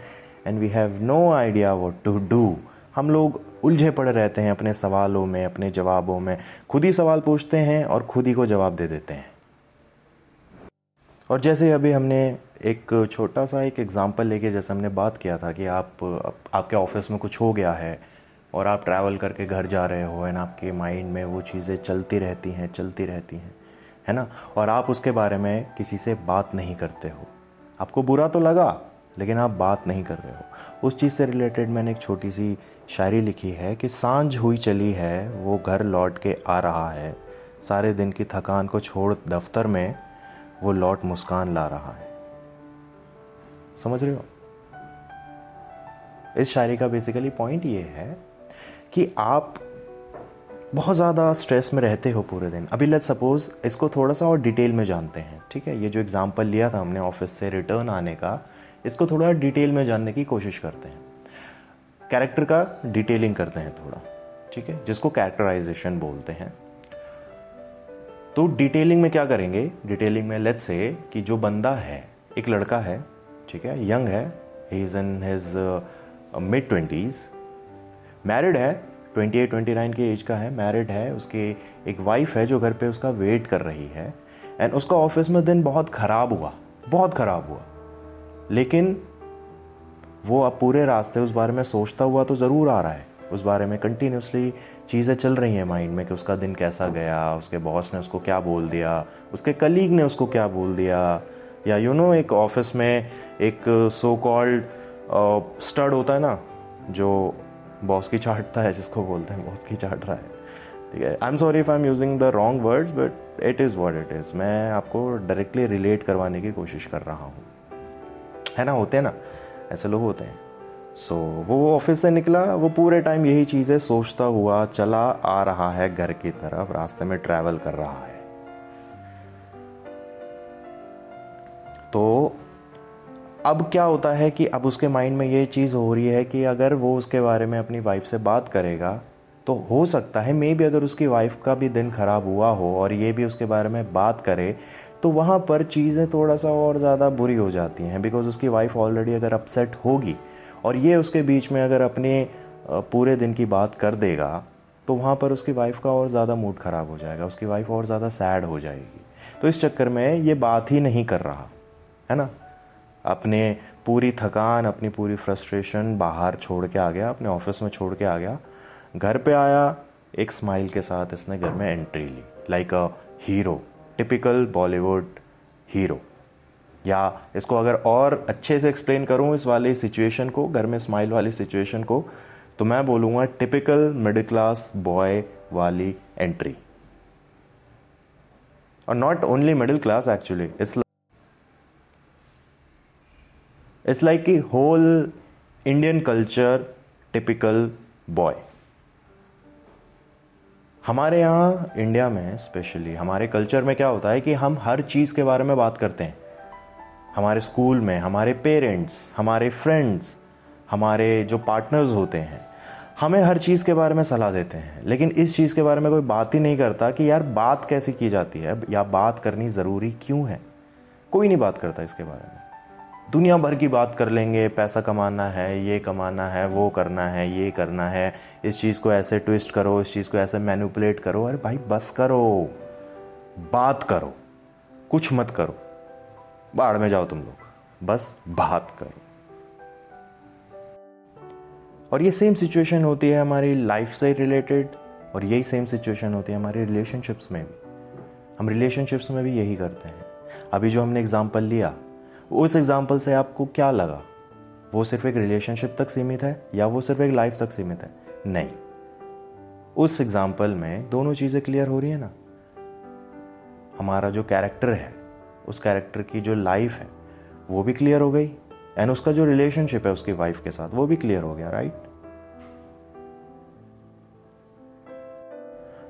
and we have no idea what to do हम लोग उलझे पड़े रहते हैं अपने सवालों में, अपने जवाबों में। खुद ही सवाल पूछते हैं और खुद ही को जवाब दे देते हैं। और जैसे अभी हमने एक छोटा सा एक एग्जांपल लेके जैसे हमने बात किया था कि आप आपके ऑफ़िस में कुछ हो गया है और आप ट्रैवल करके घर जा रहे हो एंड आपके माइंड में वो चीज़ें चलती रहती हैं, चलती रहती हैं, है ना? और आप उसके बारे में किसी से बात नहीं करते हो। आपको बुरा तो लगा, लेकिन आप बात नहीं कर रहे हो। उस चीज़ से रिलेटेड मैंने एक छोटी सी शायरी लिखी है कि साँझ हुई चली है, वो घर लौट के आ रहा है। सारे दिन की थकान को छोड़ दफ्तर में वो लौट मुस्कान ला रहा है। समझ रहे हो? इस शायरी का बेसिकली पॉइंट ये है कि आप बहुत ज़्यादा स्ट्रेस में रहते हो पूरे दिन। अभी लेट सपोज़ इसको थोड़ा सा और डिटेल में जानते हैं, ठीक है? ये जो एग्ज़ाम्पल लिया था हमने ऑफ़िस से रिटर्न आने का, इसको थोड़ा डिटेल में जानने की कोशिश करते हैं। कैरेक्टर का डिटेलिंग करते हैं थोड़ा, ठीक है? जिसको कैरेक्टराइजेशन बोलते हैं। तो डिटेलिंग में क्या करेंगे? डिटेलिंग में लेट्स से कि जो बंदा है, एक लड़का है, ठीक है? यंग है he is in his mid twenties married है ट्वेंटी एट ट्वेंटी नाइन की एज का है मैरिड है उसकी एक वाइफ है जो घर पे उसका वेट कर रही है एंड उसका ऑफ़िस में दिन बहुत ख़राब हुआ बहुत ख़राब हुआ। लेकिन वो अब पूरे रास्ते उस बारे में सोचता हुआ तो ज़रूर आ रहा है उस बारे में कंटिन्यूसली चीज़ें चल रही हैं माइंड में कि उसका दिन कैसा गया उसके बॉस ने उसको क्या बोल दिया उसके कलीग ने उसको क्या बोल दिया या यू you नो know, एक ऑफ़िस में एक सो कॉल्ड स्टड होता है ना जो बॉस की चाटता है जिसको बोलते हैं बॉस की चाट रहा है। ठीक है? I am sorry if I am using the wrong words but it is what it is मैं आपको डायरेक्टली रिलेट करवाने की कोशिश कर रहा हूँ। है ना? होते हैं ना? ऐसे लोग होते हैं। सो so, वो ऑफ़िस से निकला वो पूरे टाइम यही चीज़ें सोचता हुआ चला आ रहा है घर की तरफ़ रास्ते में ट्रैवल कर रहा है। तो अब क्या होता है कि अब उसके माइंड में ये चीज़ हो रही है कि अगर वो उसके बारे में अपनी वाइफ से बात करेगा तो हो सकता है मे भी अगर उसकी वाइफ का भी दिन खराब हुआ हो और ये भी उसके बारे में बात करे तो वहाँ पर चीज़ें थोड़ा सा और ज़्यादा बुरी हो जाती हैं बिकॉज़ उसकी वाइफ ऑलरेडी अगर अपसेट होगी और ये उसके बीच में अगर अपने पूरे दिन की बात कर देगा तो वहाँ पर उसकी वाइफ का और ज़्यादा मूड ख़राब हो जाएगा, उसकी वाइफ और ज़्यादा सैड हो जाएगी। तो इस चक्कर में ये बात ही नहीं कर रहा, है ना? अपने पूरी थकान, अपनी पूरी फ्रस्ट्रेशन बाहर छोड़ के आ गया, अपने ऑफ़िस में छोड़ के आ गया। घर पे आया, एक स्माइल के साथ इसने घर में entry Lee like a hero typical Bollywood hero या इसको अगर और अच्छे से एक्सप्लेन करूँ इस वाली सिचुएशन को, घर में स्माइल वाली सिचुएशन को तो मैं बोलूँगा टिपिकल मिडिल क्लास बॉय वाली एंट्री और not only middle class actually it's it's like कि whole Indian culture typical boy हमारे यहाँ इंडिया में स्पेशली हमारे कल्चर में क्या होता है कि हम हर चीज़ के बारे में बात करते हैं। हमारे स्कूल में, हमारे पेरेंट्स हमारे फ्रेंड्स हमारे जो पार्टनर्स होते हैं, हमें हर चीज़ के बारे में सलाह देते हैं। लेकिन इस चीज़ के बारे में कोई बात ही नहीं करता कि यार बात कैसे की जाती है या बात करनी ज़रूरी क्यों है? कोई नहीं बात करता इसके बारे में। दुनिया भर की बात कर लेंगे, पैसा कमाना है, ये कमाना है, वो करना है, ये करना है। इस चीज़ को ऐसे ट्विस्ट करो, इस चीज़ को ऐसे मैनुपुलेट करो, अरे भाई बस करो, बात करो, कुछ मत करो, बाढ़ में जाओ तुम लोग, बस बात करो। और ये सेम सिचुएशन होती है हमारी लाइफ से रिलेटेड और यही सेम सिचुएशन होती है हमारे रिलेशनशिप्स में भी। हम रिलेशनशिप्स में भी यही करते हैं। अभी जो हमने एग्ज़ाम्पल लिया उस एग्ज़ाम्पल से आपको क्या लगा? वो सिर्फ़ एक रिलेशनशिप तक सीमित है या वो सिर्फ़ एक लाइफ तक सीमित है? नहीं। उस एग्ज़ाम्पल में दोनों चीज़ें क्लियर हो रही है ना? हमारा जो कैरेक्टर है, उस कैरेक्टर की जो लाइफ है, वो भी क्लियर हो गई। एंड उसका जो रिलेशनशिप है उसकी वाइफ के साथ, वो भी क्लियर हो गया राइट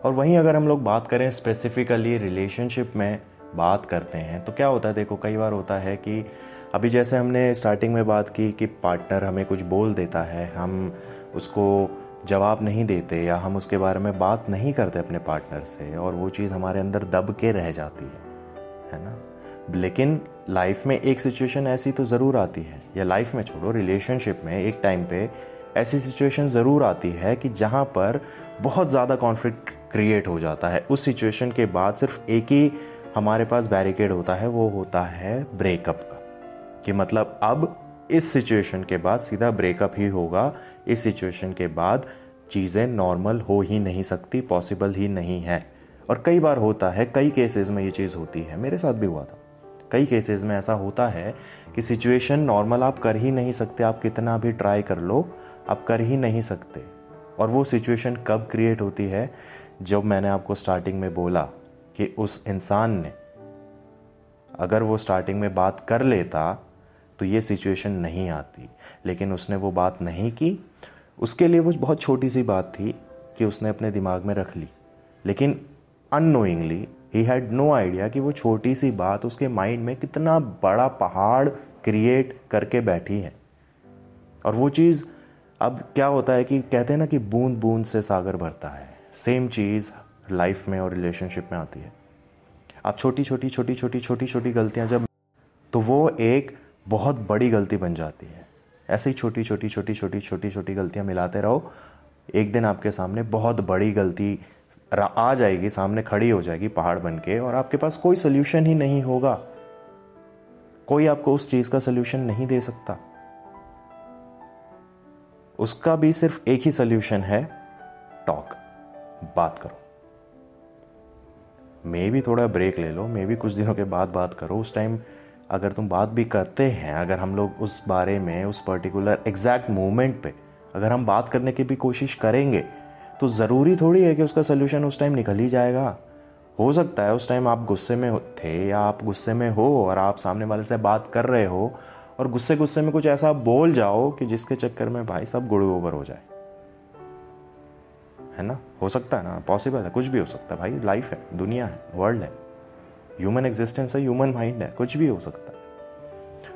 और वहीं अगर हम लोग बात करें स्पेसिफिकली रिलेशनशिप में बात करते हैं तो क्या होता है? देखो, कई बार होता है कि अभी जैसे हमने स्टार्टिंग में बात की कि पार्टनर हमें कुछ बोल देता है, हम उसको जवाब नहीं देते या हम उसके बारे में बात नहीं करते अपने पार्टनर से और वो चीज़ हमारे अंदर दब के रह जाती है है ना? लेकिन लाइफ में एक सिचुएशन ऐसी तो ज़रूर आती है, या लाइफ में छोड़ो रिलेशनशिप में एक टाइम पे ऐसी सिचुएशन ज़रूर आती है कि जहाँ पर बहुत ज़्यादा कॉन्फ्लिक्ट क्रिएट हो जाता है। उस सिचुएशन के बाद सिर्फ़ एक ही हमारे पास बैरिकेड होता है, वो होता है ब्रेकअप का। कि मतलब अब इस सिचुएशन के बाद सीधा ब्रेकअप ही होगा, इस सिचुएशन के बाद चीज़ें नॉर्मल हो ही नहीं सकती, पॉसिबल ही नहीं है। और कई बार होता है, कई केसेस में ये चीज़ होती है, मेरे साथ भी हुआ था। कई केसेस में ऐसा होता है कि सिचुएशन नॉर्मल आप कर ही नहीं सकते, आप कितना भी ट्राई कर लो, आप कर ही नहीं सकते। और वो सिचुएशन कब क्रिएट होती है, जब मैंने आपको स्टार्टिंग में बोला कि उस इंसान ने अगर वो स्टार्टिंग में बात कर लेता तो ये सिचुएशन नहीं आती। लेकिन उसने वो बात नहीं की। उसके लिए वो बहुत छोटी सी बात थी कि उसने अपने दिमाग में रख ली। लेकिन annoyingly he had no idea कि वो छोटी सी बात उसके माइंड में कितना बड़ा पहाड़ क्रिएट करके बैठी है। और वो चीज़ अब क्या होता है कि कहते हैं ना कि बूंद बूंद से सागर भरता है। सेम चीज़ लाइफ में और रिलेशनशिप में आती है। आप छोटी छोटी छोटी छोटी छोटी छोटी गलतियाँ जब तो वो एक बहुत बड़ी गलती बन जाती है। ऐसे ही छोटी छोटी छोटी छोटी छोटी छोटी गलतियाँ मिलाते रहो। एक दिन आपके सामने बहुत बड़ी गलती आ जाएगी, सामने खड़ी हो जाएगी पहाड़ बन के और आपके पास कोई सोल्यूशन ही नहीं होगा। कोई आपको उस चीज़ का सोल्यूशन नहीं दे सकता। उसका भी सिर्फ़ एक ही सोल्यूशन है टॉक बात करो। मे भी थोड़ा ब्रेक ले लो मे भी कुछ दिनों के बाद बात करो। उस टाइम अगर तुम बात भी करते हैं, अगर हम लोग उस बारे में, उस पर्टिकुलर एग्जैक्ट मोमेंट पे अगर हम बात करने की भी कोशिश करेंगे तो ज़रूरी थोड़ी है कि उसका सोल्यूशन उस टाइम निकल ही जाएगा। हो सकता है उस टाइम आप गुस्से में थे या आप गुस्से में हो और आप सामने वाले से बात कर रहे हो और गुस्से गुस्से में कुछ ऐसा बोल जाओ कि जिसके चक्कर में भाई सब गुड़ ओवर हो जाए। है ना? हो सकता है ना पॉसिबल है, कुछ भी हो सकता है भाई लाइफ है, दुनिया है वर्ल्ड है। ह्यूमन एग्जिस्टेंस है ह्यूमन माइंड है, कुछ भी हो सकता है।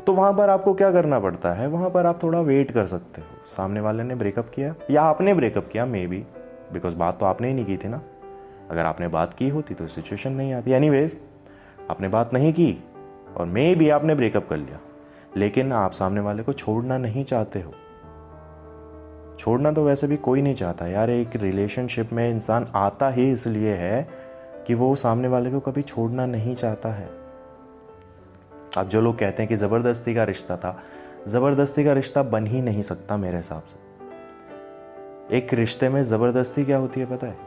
तो वहाँ पर आपको क्या करना पड़ता है? वहाँ पर आप थोड़ा वेट कर सकते हो। सामने वाले ने ब्रेकअप किया, या आपने ब्रेकअप किया मे बी बिकॉज़ बात तो आपने ही नहीं की थी ना। अगर आपने बात की होती तो सिचुएशन नहीं आती। एनी आपने बात नहीं की, और मे भी आपने ब्रेकअप कर लिया। लेकिन आप सामने वाले को छोड़ना नहीं चाहते हो। छोड़ना तो वैसे भी कोई नहीं चाहता यार, एक रिलेशनशिप में इंसान आता ही इसलिए है कि वो सामने वाले को कभी छोड़ना नहीं चाहता है। अब जो लोग कहते हैं कि ज़बरदस्ती का रिश्ता था, ज़बरदस्ती का रिश्ता बन ही नहीं सकता मेरे हिसाब से। एक रिश्ते में ज़बरदस्ती क्या होती है पता है?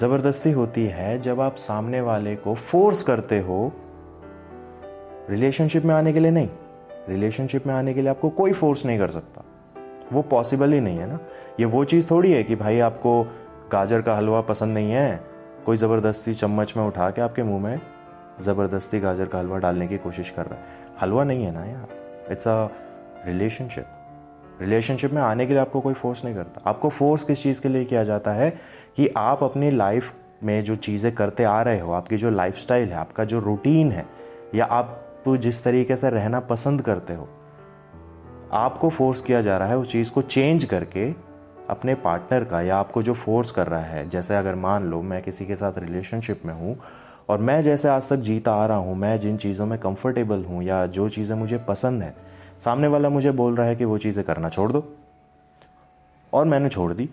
ज़बरदस्ती होती है जब आप सामने वाले को फोर्स करते हो रिलेशनशिप में आने के लिए नहीं रिलेशनशिप में आने के लिए आपको कोई फोर्स नहीं कर सकता। वो पॉसिबल ही नहीं है ना। ये वो चीज़ थोड़ी है कि भाई आपको गाजर का हलवा पसंद नहीं है, कोई ज़बरदस्ती चम्मच में उठा के आपके मुँह में ज़बरदस्ती गाजर का हलवा डालने की कोशिश कर रहा है। हलवा नहीं है ना यार। इट्स अ रिलेशनशिप रिलेशनशिप में आने के लिए आपको कोई फोर्स नहीं करता। आपको फोर्स किस चीज़ के लिए किया जाता है कि आप अपनी लाइफ में जो चीज़ें करते आ रहे हो, आपकी जो लाइफ है, आपका जो रूटीन है, या आप जिस तरीके से रहना पसंद करते हो आपको फोर्स किया जा रहा है उस चीज़ को चेंज करके अपने पार्टनर का या आपको जो फोर्स कर रहा है, जैसे अगर मान लो मैं किसी के साथ रिलेशनशिप में हूँ और मैं जैसे आज तक जीता आ रहा हूँ, मैं जिन चीज़ों में कंफर्टेबल हूँ या जो चीज़ें मुझे पसंद है, सामने वाला मुझे बोल रहा है कि वो चीज़ें करना छोड़ दो। और मैंने छोड़ दी।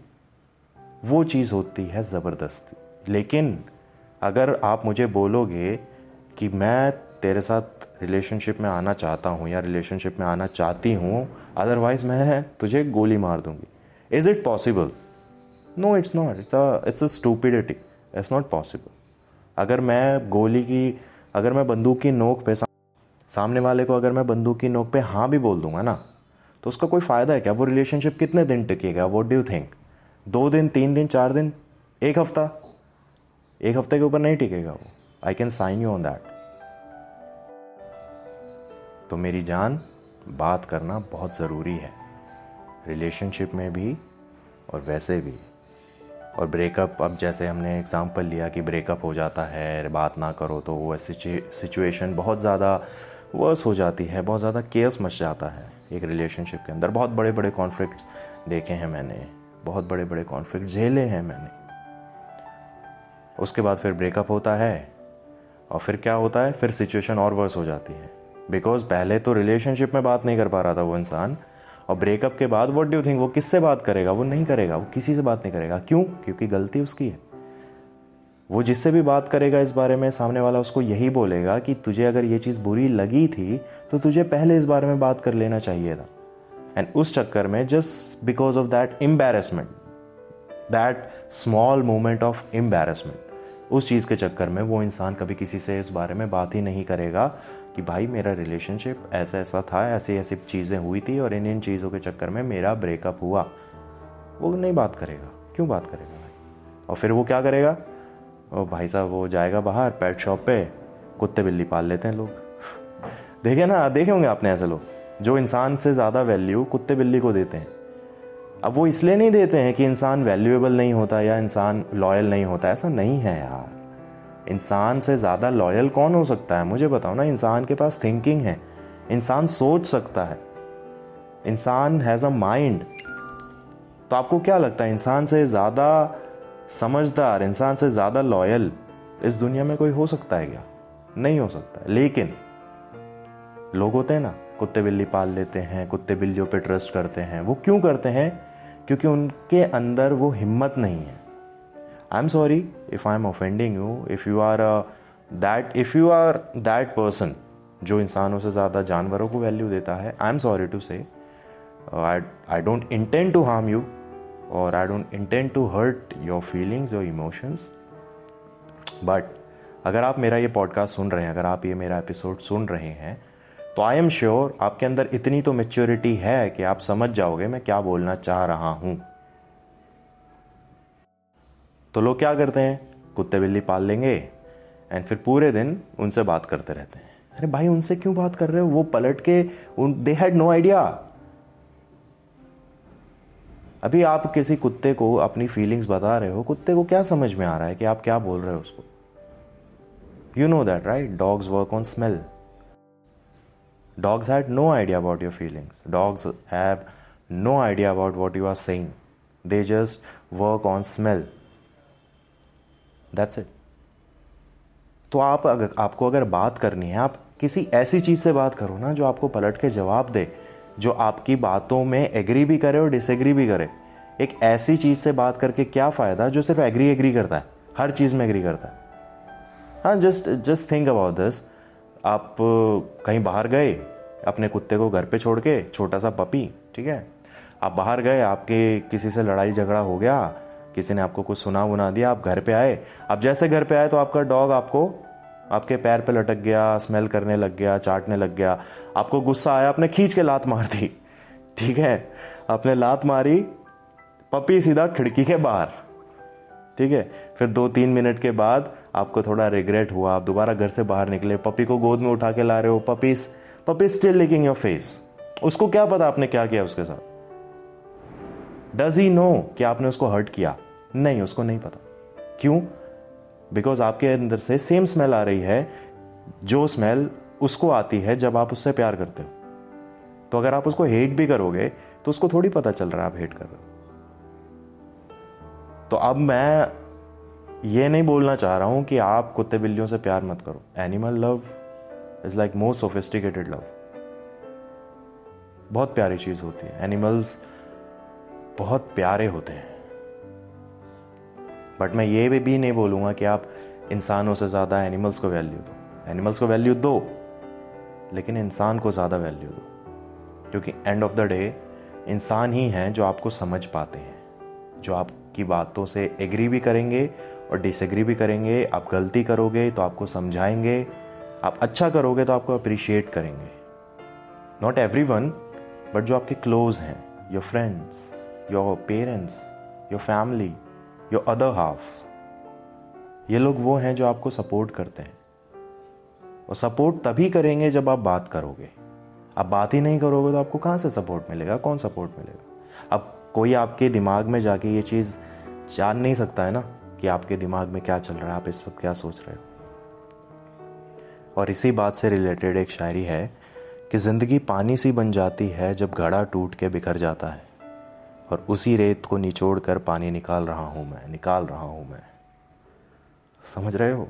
वो चीज़ होती है ज़बरदस्ती। लेकिन अगर आप मुझे बोलोगे कि मैं तेरे साथ रिलेशनशिप में आना चाहता हूँ या रिलेशनशिप में आना चाहती हूँ अदरवाइज़ मैं तुझे गोली मार दूँगी। Is it possible no it's not it's it's a stupidity it's not possible अगर मैं गोली की, अगर मैं बंदूक की नोक पे सामने वाले को अगर मैं बंदूक की नोक पे हाँ भी बोल दूँगा ना तो उसका कोई फ़ायदा है क्या? वो रिलेशनशिप कितने दिन टिकेगा? वॉट डू थिंक दो दिन, तीन दिन, चार दिन? एक हफ़्ता? एक हफ़्ते के ऊपर नहीं टिकेगा वो? I can sign you on that तो मेरी जान बात करना बहुत ज़रूरी है। रिलेशनशिप में भी और वैसे भी। और ब्रेकअप अब जैसे हमने एग्ज़ाम्पल लिया कि ब्रेकअप हो जाता है, बात ना करो तो वो सिचुएशन बहुत ज़्यादा वर्स हो जाती है, बहुत ज़्यादा केयस मच जाता है एक रिलेशनशिप के अंदर। बहुत बड़े बड़े कॉन्फ्लिक्ट देखे हैं मैंने, बहुत बड़े बड़े कॉन्फ्लिक्ट झेले हैं मैंने। उसके बाद फिर ब्रेकअप होता है और फिर क्या होता है? फिर सिचुएशन और वर्स हो जाती है। बिकॉज़ पहले तो रिलेशनशिप में बात नहीं कर पा रहा था वो इंसान, और ब्रेकअप के बाद वट डू थिंक वो किससे बात करेगा? वो नहीं करेगा, वो किसी से बात नहीं करेगा। क्यों? क्योंकि गलती उसकी है। वो जिससे भी बात करेगा इस बारे में, सामने वाला उसको यही बोलेगा कि तुझे अगर ये चीज़ बुरी लगी थी तो तुझे पहले इस बारे में बात कर लेना चाहिए था। एंड उस चक्कर में just because of that embarrassment that small moment of embarrassment उस चीज़ के चक्कर में वो इंसान कभी किसी से इस बारे में बात ही नहीं करेगा। कि भाई मेरा रिलेशनशिप ऐसा ऐसा था ऐसी ऐसी चीज़ें हुई थी और इन इन चीज़ों के चक्कर में मेरा ब्रेकअप हुआ। वो नहीं बात करेगा। क्यों बात करेगा भाई? और फिर वो क्या करेगा? और भाई साहब, वो जाएगा बाहर पेट शॉप पे, कुत्ते बिल्ली पाल लेते हैं लोग। देखे ना, देखे होंगे आपने ऐसे लोग, जो इंसान से ज़्यादा वैल्यू कुत्ते बिल्ली को देते हैं। अब वो इसलिए नहीं देते हैं कि इंसान वैल्यूएबल नहीं होता या इंसान लॉयल नहीं होता, ऐसा नहीं है यार। इंसान से ज़्यादा लॉयल कौन हो सकता है? मुझे बताओ ना, इंसान के पास थिंकिंग है। इंसान सोच सकता है। इंसान हैज़ अ माइंड तो आपको क्या लगता है, इंसान से ज़्यादा समझदार, इंसान से ज़्यादा लॉयल इस दुनिया में कोई हो सकता है क्या? नहीं हो सकता है। लेकिन लोग होते हैं ना, कुत्ते बिल्ली पाल लेते हैं, कुत्ते बिल्लियों पे ट्रस्ट करते हैं। वो क्यों करते हैं? क्योंकि उनके अंदर वो हिम्मत नहीं है। I am sorry if I am offending you if you are that if you are that person जो इंसानों से ज़्यादा जानवरों को वैल्यू देता है आई am sorry to say I don't intend to harm you और I don't intend to hurt your feelings your emotions but अगर आप मेरा ये पॉडकास्ट सुन रहे हैं, अगर आप ये मेरा एपिसोड सुन रहे हैं तो आई एम श्योर आपके अंदर इतनी तो मेच्योरिटी है कि आप समझ जाओगे मैं क्या बोलना चाह रहा हूँ। तो लोग क्या करते हैं? कुत्ते बिल्ली पाल लेंगे एंड फिर पूरे दिन उनसे बात करते रहते हैं। अरे भाई, उनसे क्यों बात कर रहे हो? वो पलट के दे हैड नो आइडिया अभी आप किसी कुत्ते को अपनी फीलिंग्स बता रहे हो, कुत्ते को क्या समझ में आ रहा है कि आप क्या बोल रहे हो उसको? You know that right dogs work on smell dogs had no idea about your feelings dogs have no idea about what you are saying they just work on smell that's it तो आप अगर, आपको अगर बात करनी है, आप किसी ऐसी चीज़ से बात करो ना जो आपको पलट के जवाब दे, जो आपकी बातों में एग्री भी करे और डिसएग्री भी करे। एक ऐसी चीज़ से बात करके क्या फ़ायदा जो सिर्फ़ एग्री एग्री करता है? हर चीज़ में एग्री करता है। हाँ just just think about this आप कहीं बाहर गए, अपने कुत्ते को घर पे छोड़ के, छोटा सा पपी ठीक है? आप बाहर गए, आपके किसी से लड़ाई झगड़ा हो गया किसी ने आपको कुछ सुना वुना दिया, आप घर पे आए। अब जैसे घर पे आए तो आपका डॉग आपको, आपके पैर पे लटक गया, स्मेल करने लग गया, चाटने लग गया। आपको गुस्सा आया, आपने खींच के लात मार दी। ठीक है? आपने लात मारी, पपी सीधा खिड़की के बाहर। ठीक है? फिर दो तीन मिनट के बाद आपको थोड़ा रिग्रेट हुआ। आप दोबारा घर से बाहर निकले, पपी को गोद में उठा के ला रहे हो। Puppy puppy still licking your face उसको क्या पता आपने क्या किया उसके साथ? डज ही नो कि आपने उसको हर्ट किया? नहीं, उसको नहीं पता। क्यों? बिकॉज़ आपके अंदर से सेम स्मेल आ रही है। जो स्मेल उसको आती है जब आप उससे प्यार करते हो। तो अगर आप उसको हेट भी करोगे तो उसको थोड़ी पता चल रहा है आप हेट कर रहे हो। तो अब मैं ये नहीं बोलना चाह रहा हूँ कि आप कुत्ते बिल्लियों से प्यार मत करो। Animal love is like most sophisticated love बहुत प्यारी चीज़ होती है। एनिमल्स बहुत प्यारे होते हैं। बट मैं ये भी नहीं बोलूँगा कि आप इंसानों से ज़्यादा एनिमल्स को वैल्यू दो। एनिमल्स को वैल्यू दो, लेकिन इंसान को ज़्यादा वैल्यू दो। क्योंकि एंड ऑफ़ द डे इंसान ही हैं जो आपको समझ पाते हैं, जो आपकी बातों से एग्री भी करेंगे और डिसएग्री भी करेंगे। आप गलती करोगे तो आपको समझाएँगे, आप अच्छा करोगे तो आपको अप्रिशिएट करेंगे। नॉट एवरी वन बट जो आपके क्लोज हैं your friends your parents your family your other half ये लोग वो हैं जो आपको सपोर्ट करते हैं। और सपोर्ट तभी करेंगे जब आप बात करोगे। आप बात ही नहीं करोगे तो आपको कहाँ से सपोर्ट मिलेगा? कौन सपोर्ट मिलेगा? अब कोई आपके दिमाग में जाके ये चीज़ जान नहीं सकता है ना कि आपके दिमाग में क्या चल रहा है, आप इस वक्त क्या सोच रहे हो। और इसी बात से रिलेटेड एक शायरी है कि ज़िंदगी पानी सी बन जाती है जब घड़ा टूट के बिखर जाता है। और उसी रेत को निचोड़ कर पानी निकाल रहा हूँ मैं, निकाल रहा हूँ मैं। समझ रहे हो?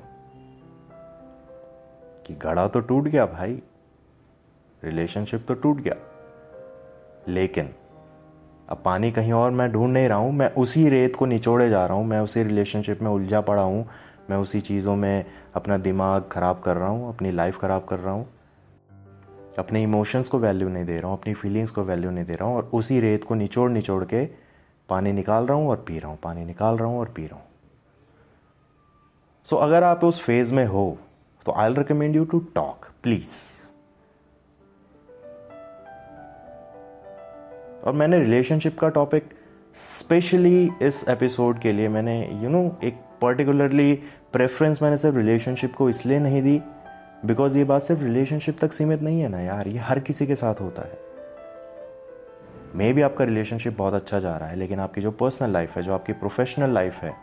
कि घड़ा तो टूट गया भाई। रिलेशनशिप तो टूट गया। लेकिन अब पानी कहीं और मैं ढूंढ नहीं रहा हूँ, मैं उसी रेत को निचोड़े जा रहा हूँ, मैं उसी रिलेशनशिप में उलझा पड़ा हूँ, मैं उसी चीज़ों में अपना दिमाग ख़राब कर रहा हूँ, अपनी लाइफ ख़राब कर रहा हूँ। अपने इमोशंस को वैल्यू नहीं दे रहा हूँ अपनी फीलिंग्स को वैल्यू नहीं दे रहा हूँ और उसी रेत को निचोड़ निचोड़ के पानी निकाल रहा हूँ और पी रहा हूँ पानी निकाल रहा हूँ और पी रहा हूँ। सो so, अगर आप उस फ़ेज़ में हो तो I recommend you to talk please और मैंने रिलेशनशिप का टॉपिक स्पेशली इस एपिसोड के लिए मैंने यू you नो know, एक पर्टिकुलरली प्रेफरेंस मैंने सिर्फ़ रिलेशनशिप को इसलिए नहीं दी बिकॉज़ ये बात सिर्फ़ रिलेशनशिप तक सीमित नहीं है ना यार, ये हर किसी के साथ होता है। मे भी आपका रिलेशनशिप बहुत अच्छा जा रहा है, लेकिन आपकी जो पर्सनल लाइफ है, जो आपकी प्रोफेशनल लाइफ है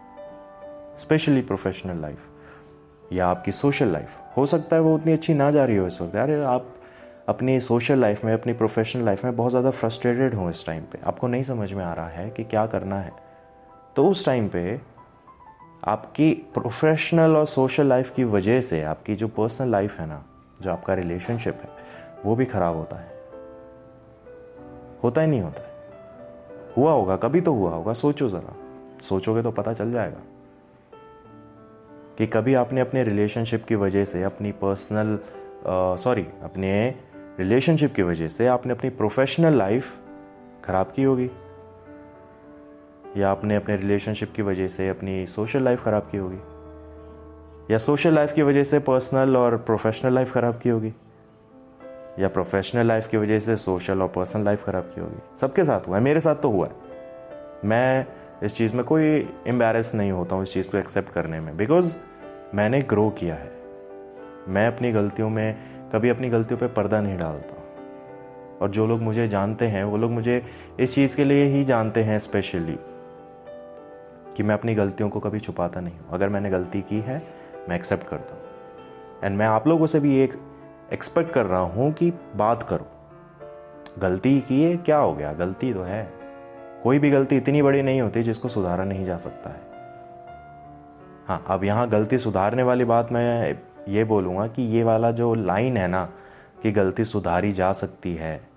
स्पेशली प्रोफेशनल लाइफ या आपकी सोशल लाइफ हो सकता है वो उतनी अच्छी ना जा रही हो इस वक्त। यार, आप अपनी सोशल लाइफ में, अपनी प्रोफेशनल लाइफ में बहुत ज़्यादा फ्रस्ट्रेटेड हो इस टाइम पे। आपको नहीं समझ में आ रहा है कि क्या करना है। तो उस टाइम पे आपकी प्रोफेशनल और सोशल लाइफ की वजह से आपकी जो पर्सनल लाइफ है ना, जो आपका रिलेशनशिप है, वो भी खराब होता है। होता ही नहीं होता है। हुआ होगा, कभी तो हुआ होगा, सोचो ज़रा। सोचोगे तो पता चल जाएगा कि कभी आपने अपने रिलेशनशिप की वजह से, अपनी पर्सनल सॉरी अपने रिलेशनशिप की वजह से आपने अपनी प्रोफेशनल लाइफ खराब की होगी। या आपने अपने रिलेशनशिप की वजह से अपनी सोशल लाइफ ख़राब की होगी? या सोशल लाइफ की वजह से पर्सनल और प्रोफेशनल लाइफ ख़राब की होगी? या प्रोफेशनल लाइफ की वजह से सोशल और पर्सनल लाइफ ख़राब की होगी? सबके साथ हुआ है, मेरे साथ तो हुआ है। मैं इस चीज़ में कोई एम्बेरस नहीं होता हूँ, इस चीज़ को एक्सेप्ट करने में। बिकॉज़ मैंने ग्रो किया है। मैं अपनी गलतियों में, कभी अपनी गलतियों पे पर्दा नहीं डालता और जो लोग मुझे जानते हैं, वो लोग मुझे इस चीज़ के लिए ही जानते हैं स्पेशली कि मैं अपनी गलतियों को कभी छुपाता नहीं हूँ। अगर मैंने गलती की है, मैं एक्सेप्ट करता हूँ। एंड मैं आप लोगों से भी ये एक्सपेक्ट कर रहा हूँ कि बात करो। गलती की है, क्या हो गया? गलती तो है। कोई भी गलती इतनी बड़ी नहीं होती जिसको सुधारा नहीं जा सकता है। हाँ अब यहाँ गलती सुधारने वाली बात मैं ये बोलूँगा कि ये वाला जो लाइन है ना, कि गलती सुधारी जा सकती है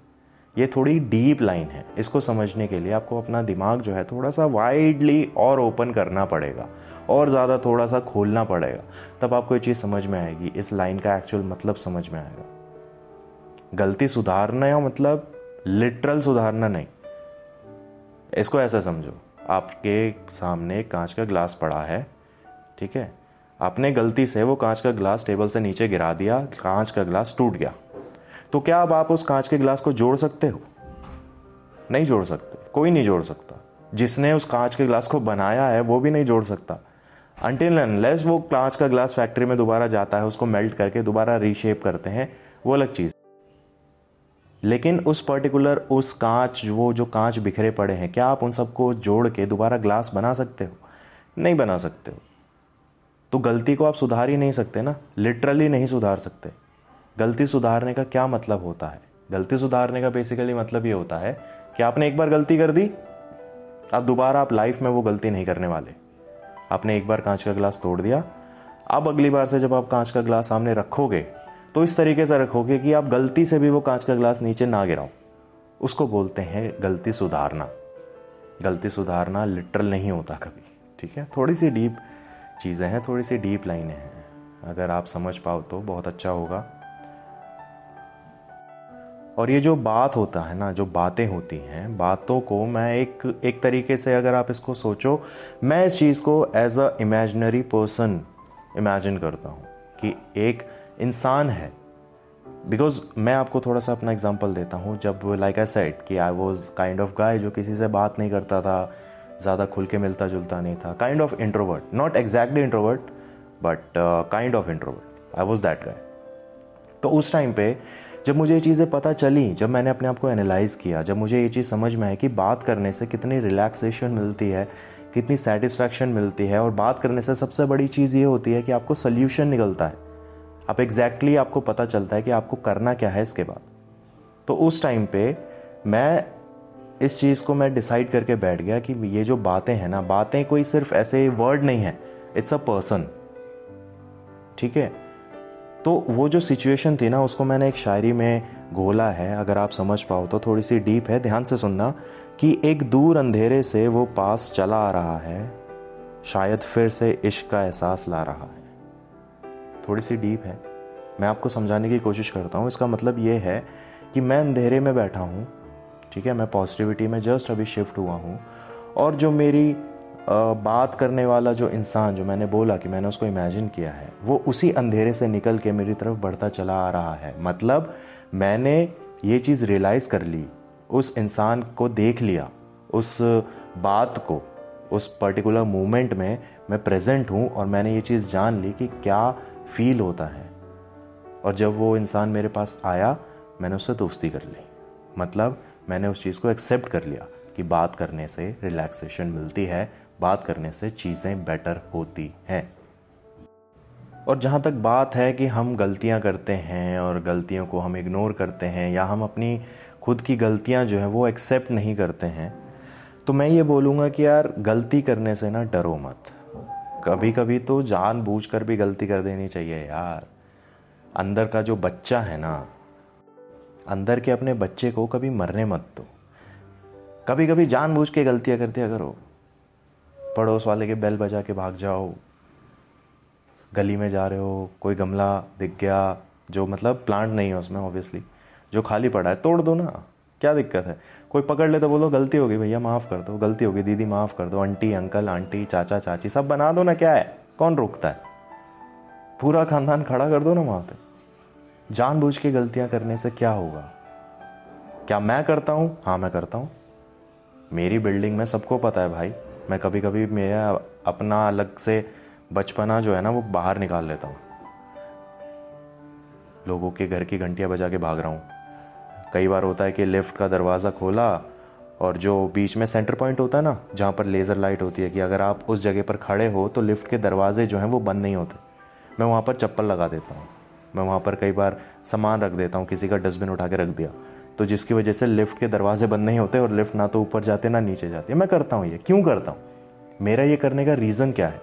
ये थोड़ी डीप लाइन है। इसको समझने के लिए आपको अपना दिमाग जो है थोड़ा सा वाइडली और ओपन करना पड़ेगा और ज़्यादा थोड़ा सा खोलना पड़ेगा। तब आपको ये चीज़ समझ में आएगी। इस लाइन का एक्चुअल मतलब समझ में आएगा। गलती सुधारना या मतलब लिटरल सुधारना नहीं। इसको ऐसा समझो। आपके सामने कांच का ग्लास पड़ा है, ठीक है? आपने गलती से वो कांच का ग्लास टेबल से नीचे गिरा दिया, कांच का ग्लास टूट गया। तो क्या अब आप उस कांच के गिलास को जोड़ सकते हो? नहीं जोड़ सकते। कोई नहीं जोड़ सकता। जिसने उस कांच के गिलास को बनाया है, वो भी नहीं जोड़ सकता। अनटिल अनलेस वो कांच का ग्लास फैक्ट्री में दोबारा जाता है, उसको मेल्ट करके दोबारा रीशेप करते हैं, वो अलग चीज़। लेकिन उस पर्टिकुलर उस कांच, वो जो कांच बिखरे पड़े हैं, क्या आप उन सबको जोड़ के दोबारा ग्लास बना सकते हो? नहीं बना सकते हो। तो गलती को आप सुधार ही नहीं सकते ना। लिटरली नहीं सुधार सकते। गलती सुधारने का क्या मतलब होता है? गलती सुधारने का बेसिकली मतलब ये होता है कि आपने एक बार गलती कर दी, अब दोबारा आप लाइफ में वो गलती नहीं करने वाले। आपने एक बार कांच का ग्लास तोड़ दिया, अब अगली बार से जब आप कांच का ग्लास सामने रखोगे तो इस तरीके से रखोगे कि आप गलती से भी वो कांच का ग्लास नीचे ना गिराओ। उसको बोलते हैं गलती सुधारना। गलती सुधारना लिटरल नहीं होता कभी, ठीक है? थोड़ी सी डीप चीज़ें हैं थोड़ी सी डीप लाइनें हैं। अगर आप समझ पाओ तो बहुत अच्छा होगा। और ये जो बात होता है ना, जो बातें होती हैं, बातों को मैं एक एक तरीके से अगर आप इसको सोचो, मैं इस चीज़ को as a imaginary person imagine करता हूँ कि एक इंसान है। बिकॉज़ मैं आपको थोड़ा सा अपना एग्ज़ाम्पल देता हूँ, जब लाइक आई सेट कि I was kind of guy जो किसी से बात नहीं करता था, ज़्यादा खुल के मिलता जुलता नहीं था kind of introvert not exactly introvert but kind of introvert I was that guy तो उस टाइम पे जब मुझे ये चीज़ें पता चली, जब मैंने अपने आप को एनालाइज किया, जब मुझे ये चीज़ समझ में आई कि बात करने से कितनी रिलैक्सेशन मिलती है, कितनी सेटिस्फैक्शन मिलती है और बात करने से सबसे बड़ी चीज़ ये होती है कि आपको सोल्यूशन निकलता है। आप एग्जैक्टली exactly आपको पता चलता है कि आपको करना क्या है इसके बाद। तो उस टाइम पे मैं इस चीज़ को मैं डिसाइड करके बैठ गया कि ये जो बातें हैं ना, बातें कोई सिर्फ़ ऐसे वर्ड नहीं है इट्स अ पर्सन ठीक है? तो वो जो सिचुएशन थी ना, उसको मैंने एक शायरी में घोला है। अगर आप समझ पाओ तो थोड़ी सी डीप है, ध्यान से सुनना कि एक दूर अंधेरे से वो पास चला आ रहा है। शायद फिर से इश्क का एहसास ला रहा है। थोड़ी सी डीप है। मैं आपको समझाने की कोशिश करता हूँ। इसका मतलब ये है कि मैं अंधेरे में बैठा हूँ, ठीक है? मैं पॉजिटिविटी में जस्ट अभी शिफ्ट हुआ हूँ। और जो मेरी बात करने वाला जो इंसान जो मैंने बोला कि मैंने उसको इमेजिन किया है, वो उसी अंधेरे से निकल के मेरी तरफ़ बढ़ता चला आ रहा है। मतलब मैंने ये चीज़ रियलाइज़ कर ली, उस इंसान को देख लिया, उस बात को, उस पर्टिकुलर मोमेंट में मैं प्रेजेंट हूँ और मैंने ये चीज़ जान ली कि क्या फील होता है। और जब वो इंसान मेरे पास आया, मैंने उससे दोस्ती कर ली। मतलब मैंने उस चीज़ को एक्सेप्ट कर लिया कि बात करने से रिलैक्सेशन मिलती है बात करने से चीज़ें बेटर होती हैं। और जहाँ तक बात है कि हम गलतियाँ करते हैं और गलतियों को हम इग्नोर करते हैं या हम अपनी खुद की गलतियाँ जो हैं वो एक्सेप्ट नहीं करते हैं तो मैं ये बोलूँगा कि यार गलती करने से ना डरो मत। कभी कभी तो जान बूझ कर भी गलती कर देनी चाहिए यार। अंदर का जो बच्चा है ना, अंदर के अपने बच्चे को कभी मरने मत दो। कभी कभी जान बूझ के गलतियाँ करते करो पड़ोस वाले के बेल बजा के भाग जाओ। गली में जा रहे हो, कोई गमला दिख गया, जो मतलब प्लांट नहीं है उसमें ऑब्वियसली जो खाली पड़ा है, तोड़ दो ना। क्या दिक्कत है? कोई पकड़ ले तो बोलो, गलती होगी भैया, माफ़ कर दो, गलती होगी दीदी माफ़ कर दो आंटी अंकल आंटी चाचा, चाची, सब बना दो ना, क्या है? कौन रोकता है? पूरा खानदान खड़ा कर दो ना वहाँ पे। जानबूझ के गलतियाँ करने से क्या होगा? क्या मैं करता हूँ? हाँ मैं करता हूँ। मेरी बिल्डिंग में सबको पता है भाई। मैं कभी कभी मेरा अपना अलग से बचपना जो है ना, वो बाहर निकाल लेता हूँ। लोगों के घर की घंटियाँ बजा के भाग रहा हूँ। कई बार होता है कि लिफ्ट का दरवाज़ा खोला और जो बीच में सेंटर पॉइंट होता है ना, जहाँ पर लेज़र लाइट होती है कि अगर आप उस जगह पर खड़े हो तो लिफ्ट के दरवाजे जो हैं वो बंद नहीं होते। मैं वहाँ पर चप्पल लगा देता हूँ। मैं वहाँ पर कई बार सामान रख देता हूँ, किसी का डस्टबिन उठा के रख दिया। तो जिसकी वजह से लिफ्ट के दरवाजे बंद नहीं होते और लिफ्ट ना तो ऊपर जाते, ना नीचे जाते। मैं करता हूँ ये। क्यों करता हूँ? मेरा ये करने का रीज़न क्या है?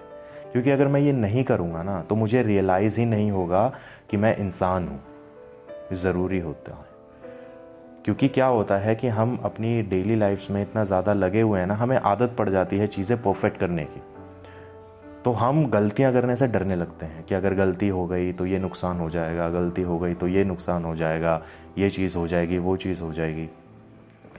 क्योंकि अगर मैं ये नहीं करूँगा ना तो मुझे रियलाइज़ ही नहीं होगा कि मैं इंसान हूँ। ज़रूरी होता है। क्योंकि क्या होता है कि हम अपनी डेली लाइफ में इतना ज़्यादा लगे हुए हैं ना, हमें आदत पड़ जाती है चीज़ें परफेक्ट करने की। तो हम गलतियाँ करने से डरने लगते हैं कि अगर गलती हो गई तो ये नुकसान हो जाएगा, गलती हो गई तो ये नुकसान हो जाएगा। ये चीज़ हो जाएगी, वो चीज़ हो जाएगी।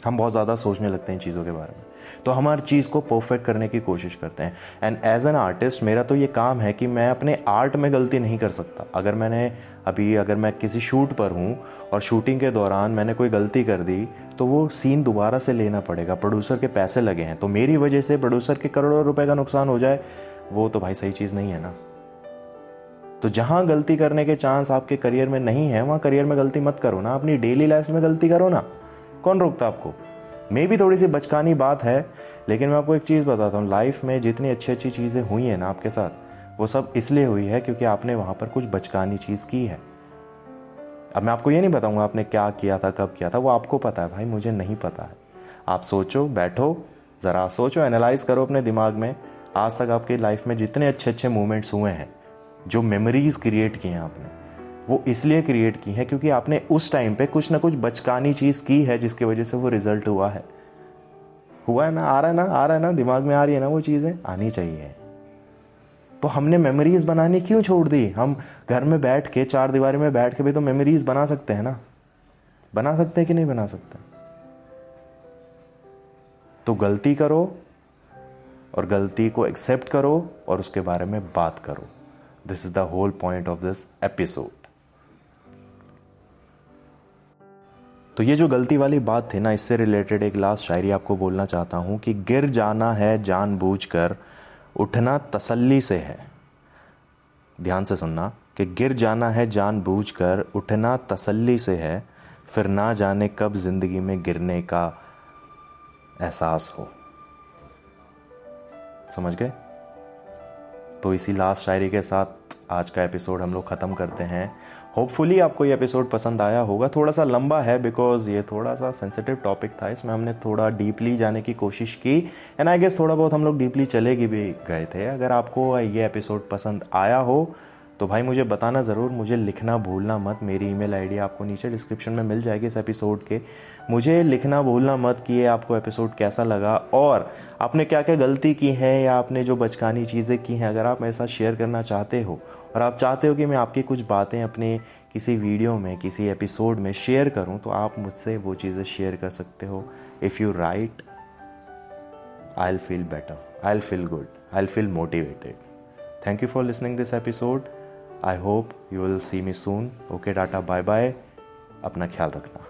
हम बहुत ज़्यादा सोचने लगते हैं चीज़ों के बारे में। तो हम हर चीज़ को परफेक्ट करने की कोशिश करते हैं। एंड एज एन आर्टिस्ट मेरा तो ये काम है कि मैं अपने आर्ट में गलती नहीं कर सकता। अगर मैंने अभी अगर मैं किसी शूट पर हूँ और शूटिंग के दौरान मैंने कोई गलती कर दी तो वो सीन दोबारा से लेना पड़ेगा। प्रोड्यूसर के पैसे लगे हैं। तो मेरी वजह से प्रोड्यूसर के करोड़ों रुपए का नुकसान हो जाए, वो तो भाई सही चीज़ नहीं है ना। तो जहाँ गलती करने के चांस आपके करियर में नहीं है, वहाँ करियर में गलती मत करो ना। अपनी डेली लाइफ में गलती करो ना। कौन रोकता आपको? मे भी थोड़ी सी बचकानी बात है, लेकिन मैं आपको एक चीज़ बताता हूँ। लाइफ में जितनी अच्छी अच्छी चीज़ें हुई हैं ना आपके साथ, वो सब इसलिए हुई है क्योंकि आपने वहाँ पर कुछ बचकानी चीज़ की है। अब मैं आपको ये नहीं बताऊँगा आपने क्या किया था, कब किया था, वो आपको पता है भाई, मुझे नहीं पता है। आप सोचो, बैठो, ज़रा सोचो एनालाइज करो अपने दिमाग में। आज तक आपकी लाइफ में जितने अच्छे अच्छे मोमेंट्स हुए हैं जो मेमोरीज क्रिएट की हैं आपने, वो इसलिए क्रिएट की हैं क्योंकि आपने उस टाइम पे कुछ ना कुछ बचकानी चीज़ की है जिसकी वजह से वो रिज़ल्ट हुआ है। हुआ है ना, आ रहा है ना, आ रहा है ना, दिमाग में आ रही है ना वो चीज़ें, आनी चाहिए। तो हमने मेमोरीज बनानी क्यों छोड़ दी? हम घर में बैठ के, चार दीवारी में बैठ के भी तो मेमोरीज बना सकते हैं ना। बना सकते हैं कि नहीं बना सकते? तो गलती करो और गलती को एक्सेप्ट करो और उसके बारे में बात करो। This is the whole point of this episode तो ये जो गलती वाली बात थी ना, इससे रिलेटेड एक लास्ट शायरी आपको बोलना चाहता हूँ कि गिर जाना है जानबूझकर, उठना तसल्ली से है। ध्यान से सुनना कि गिर जाना है जानबूझकर, उठना तसल्ली से है, फिर ना जाने कब ज़िंदगी में गिरने का एहसास हो। समझ गए? तो इसी लास्ट शायरी के साथ आज का एपिसोड हम लोग ख़त्म करते हैं। होपफुली आपको ये एपिसोड पसंद आया होगा। थोड़ा सा लंबा है बिकॉज़ ये थोड़ा सा सेंसिटिव टॉपिक था। इसमें हमने थोड़ा डीपली जाने की कोशिश की। एंड आई गेस थोड़ा बहुत हम लोग डीपली चले भी गए थे। अगर आपको ये एपिसोड पसंद आया हो तो भाई मुझे बताना ज़रूर। मुझे लिखना भूलना मत। मेरी ईमेल आईडी आपको नीचे डिस्क्रिप्शन में मिल जाएगी इस एपिसोड के। मुझे लिखना भूलना मत कि ये आपको एपिसोड कैसा लगा और आपने क्या क्या गलती की है या आपने जो बचकानी चीज़ें की हैं, अगर आप मेरे साथ शेयर करना चाहते हो और आप चाहते हो कि मैं आपकी कुछ बातें अपने किसी वीडियो में, किसी एपिसोड में शेयर करूँ तो आप मुझसे वो चीज़ें शेयर कर सकते हो। If you write I'll feel better I'll feel good I'll feel motivated thank you for listening this episode I hope you will see me soon okay tata bye bye अपना ख्याल रखना।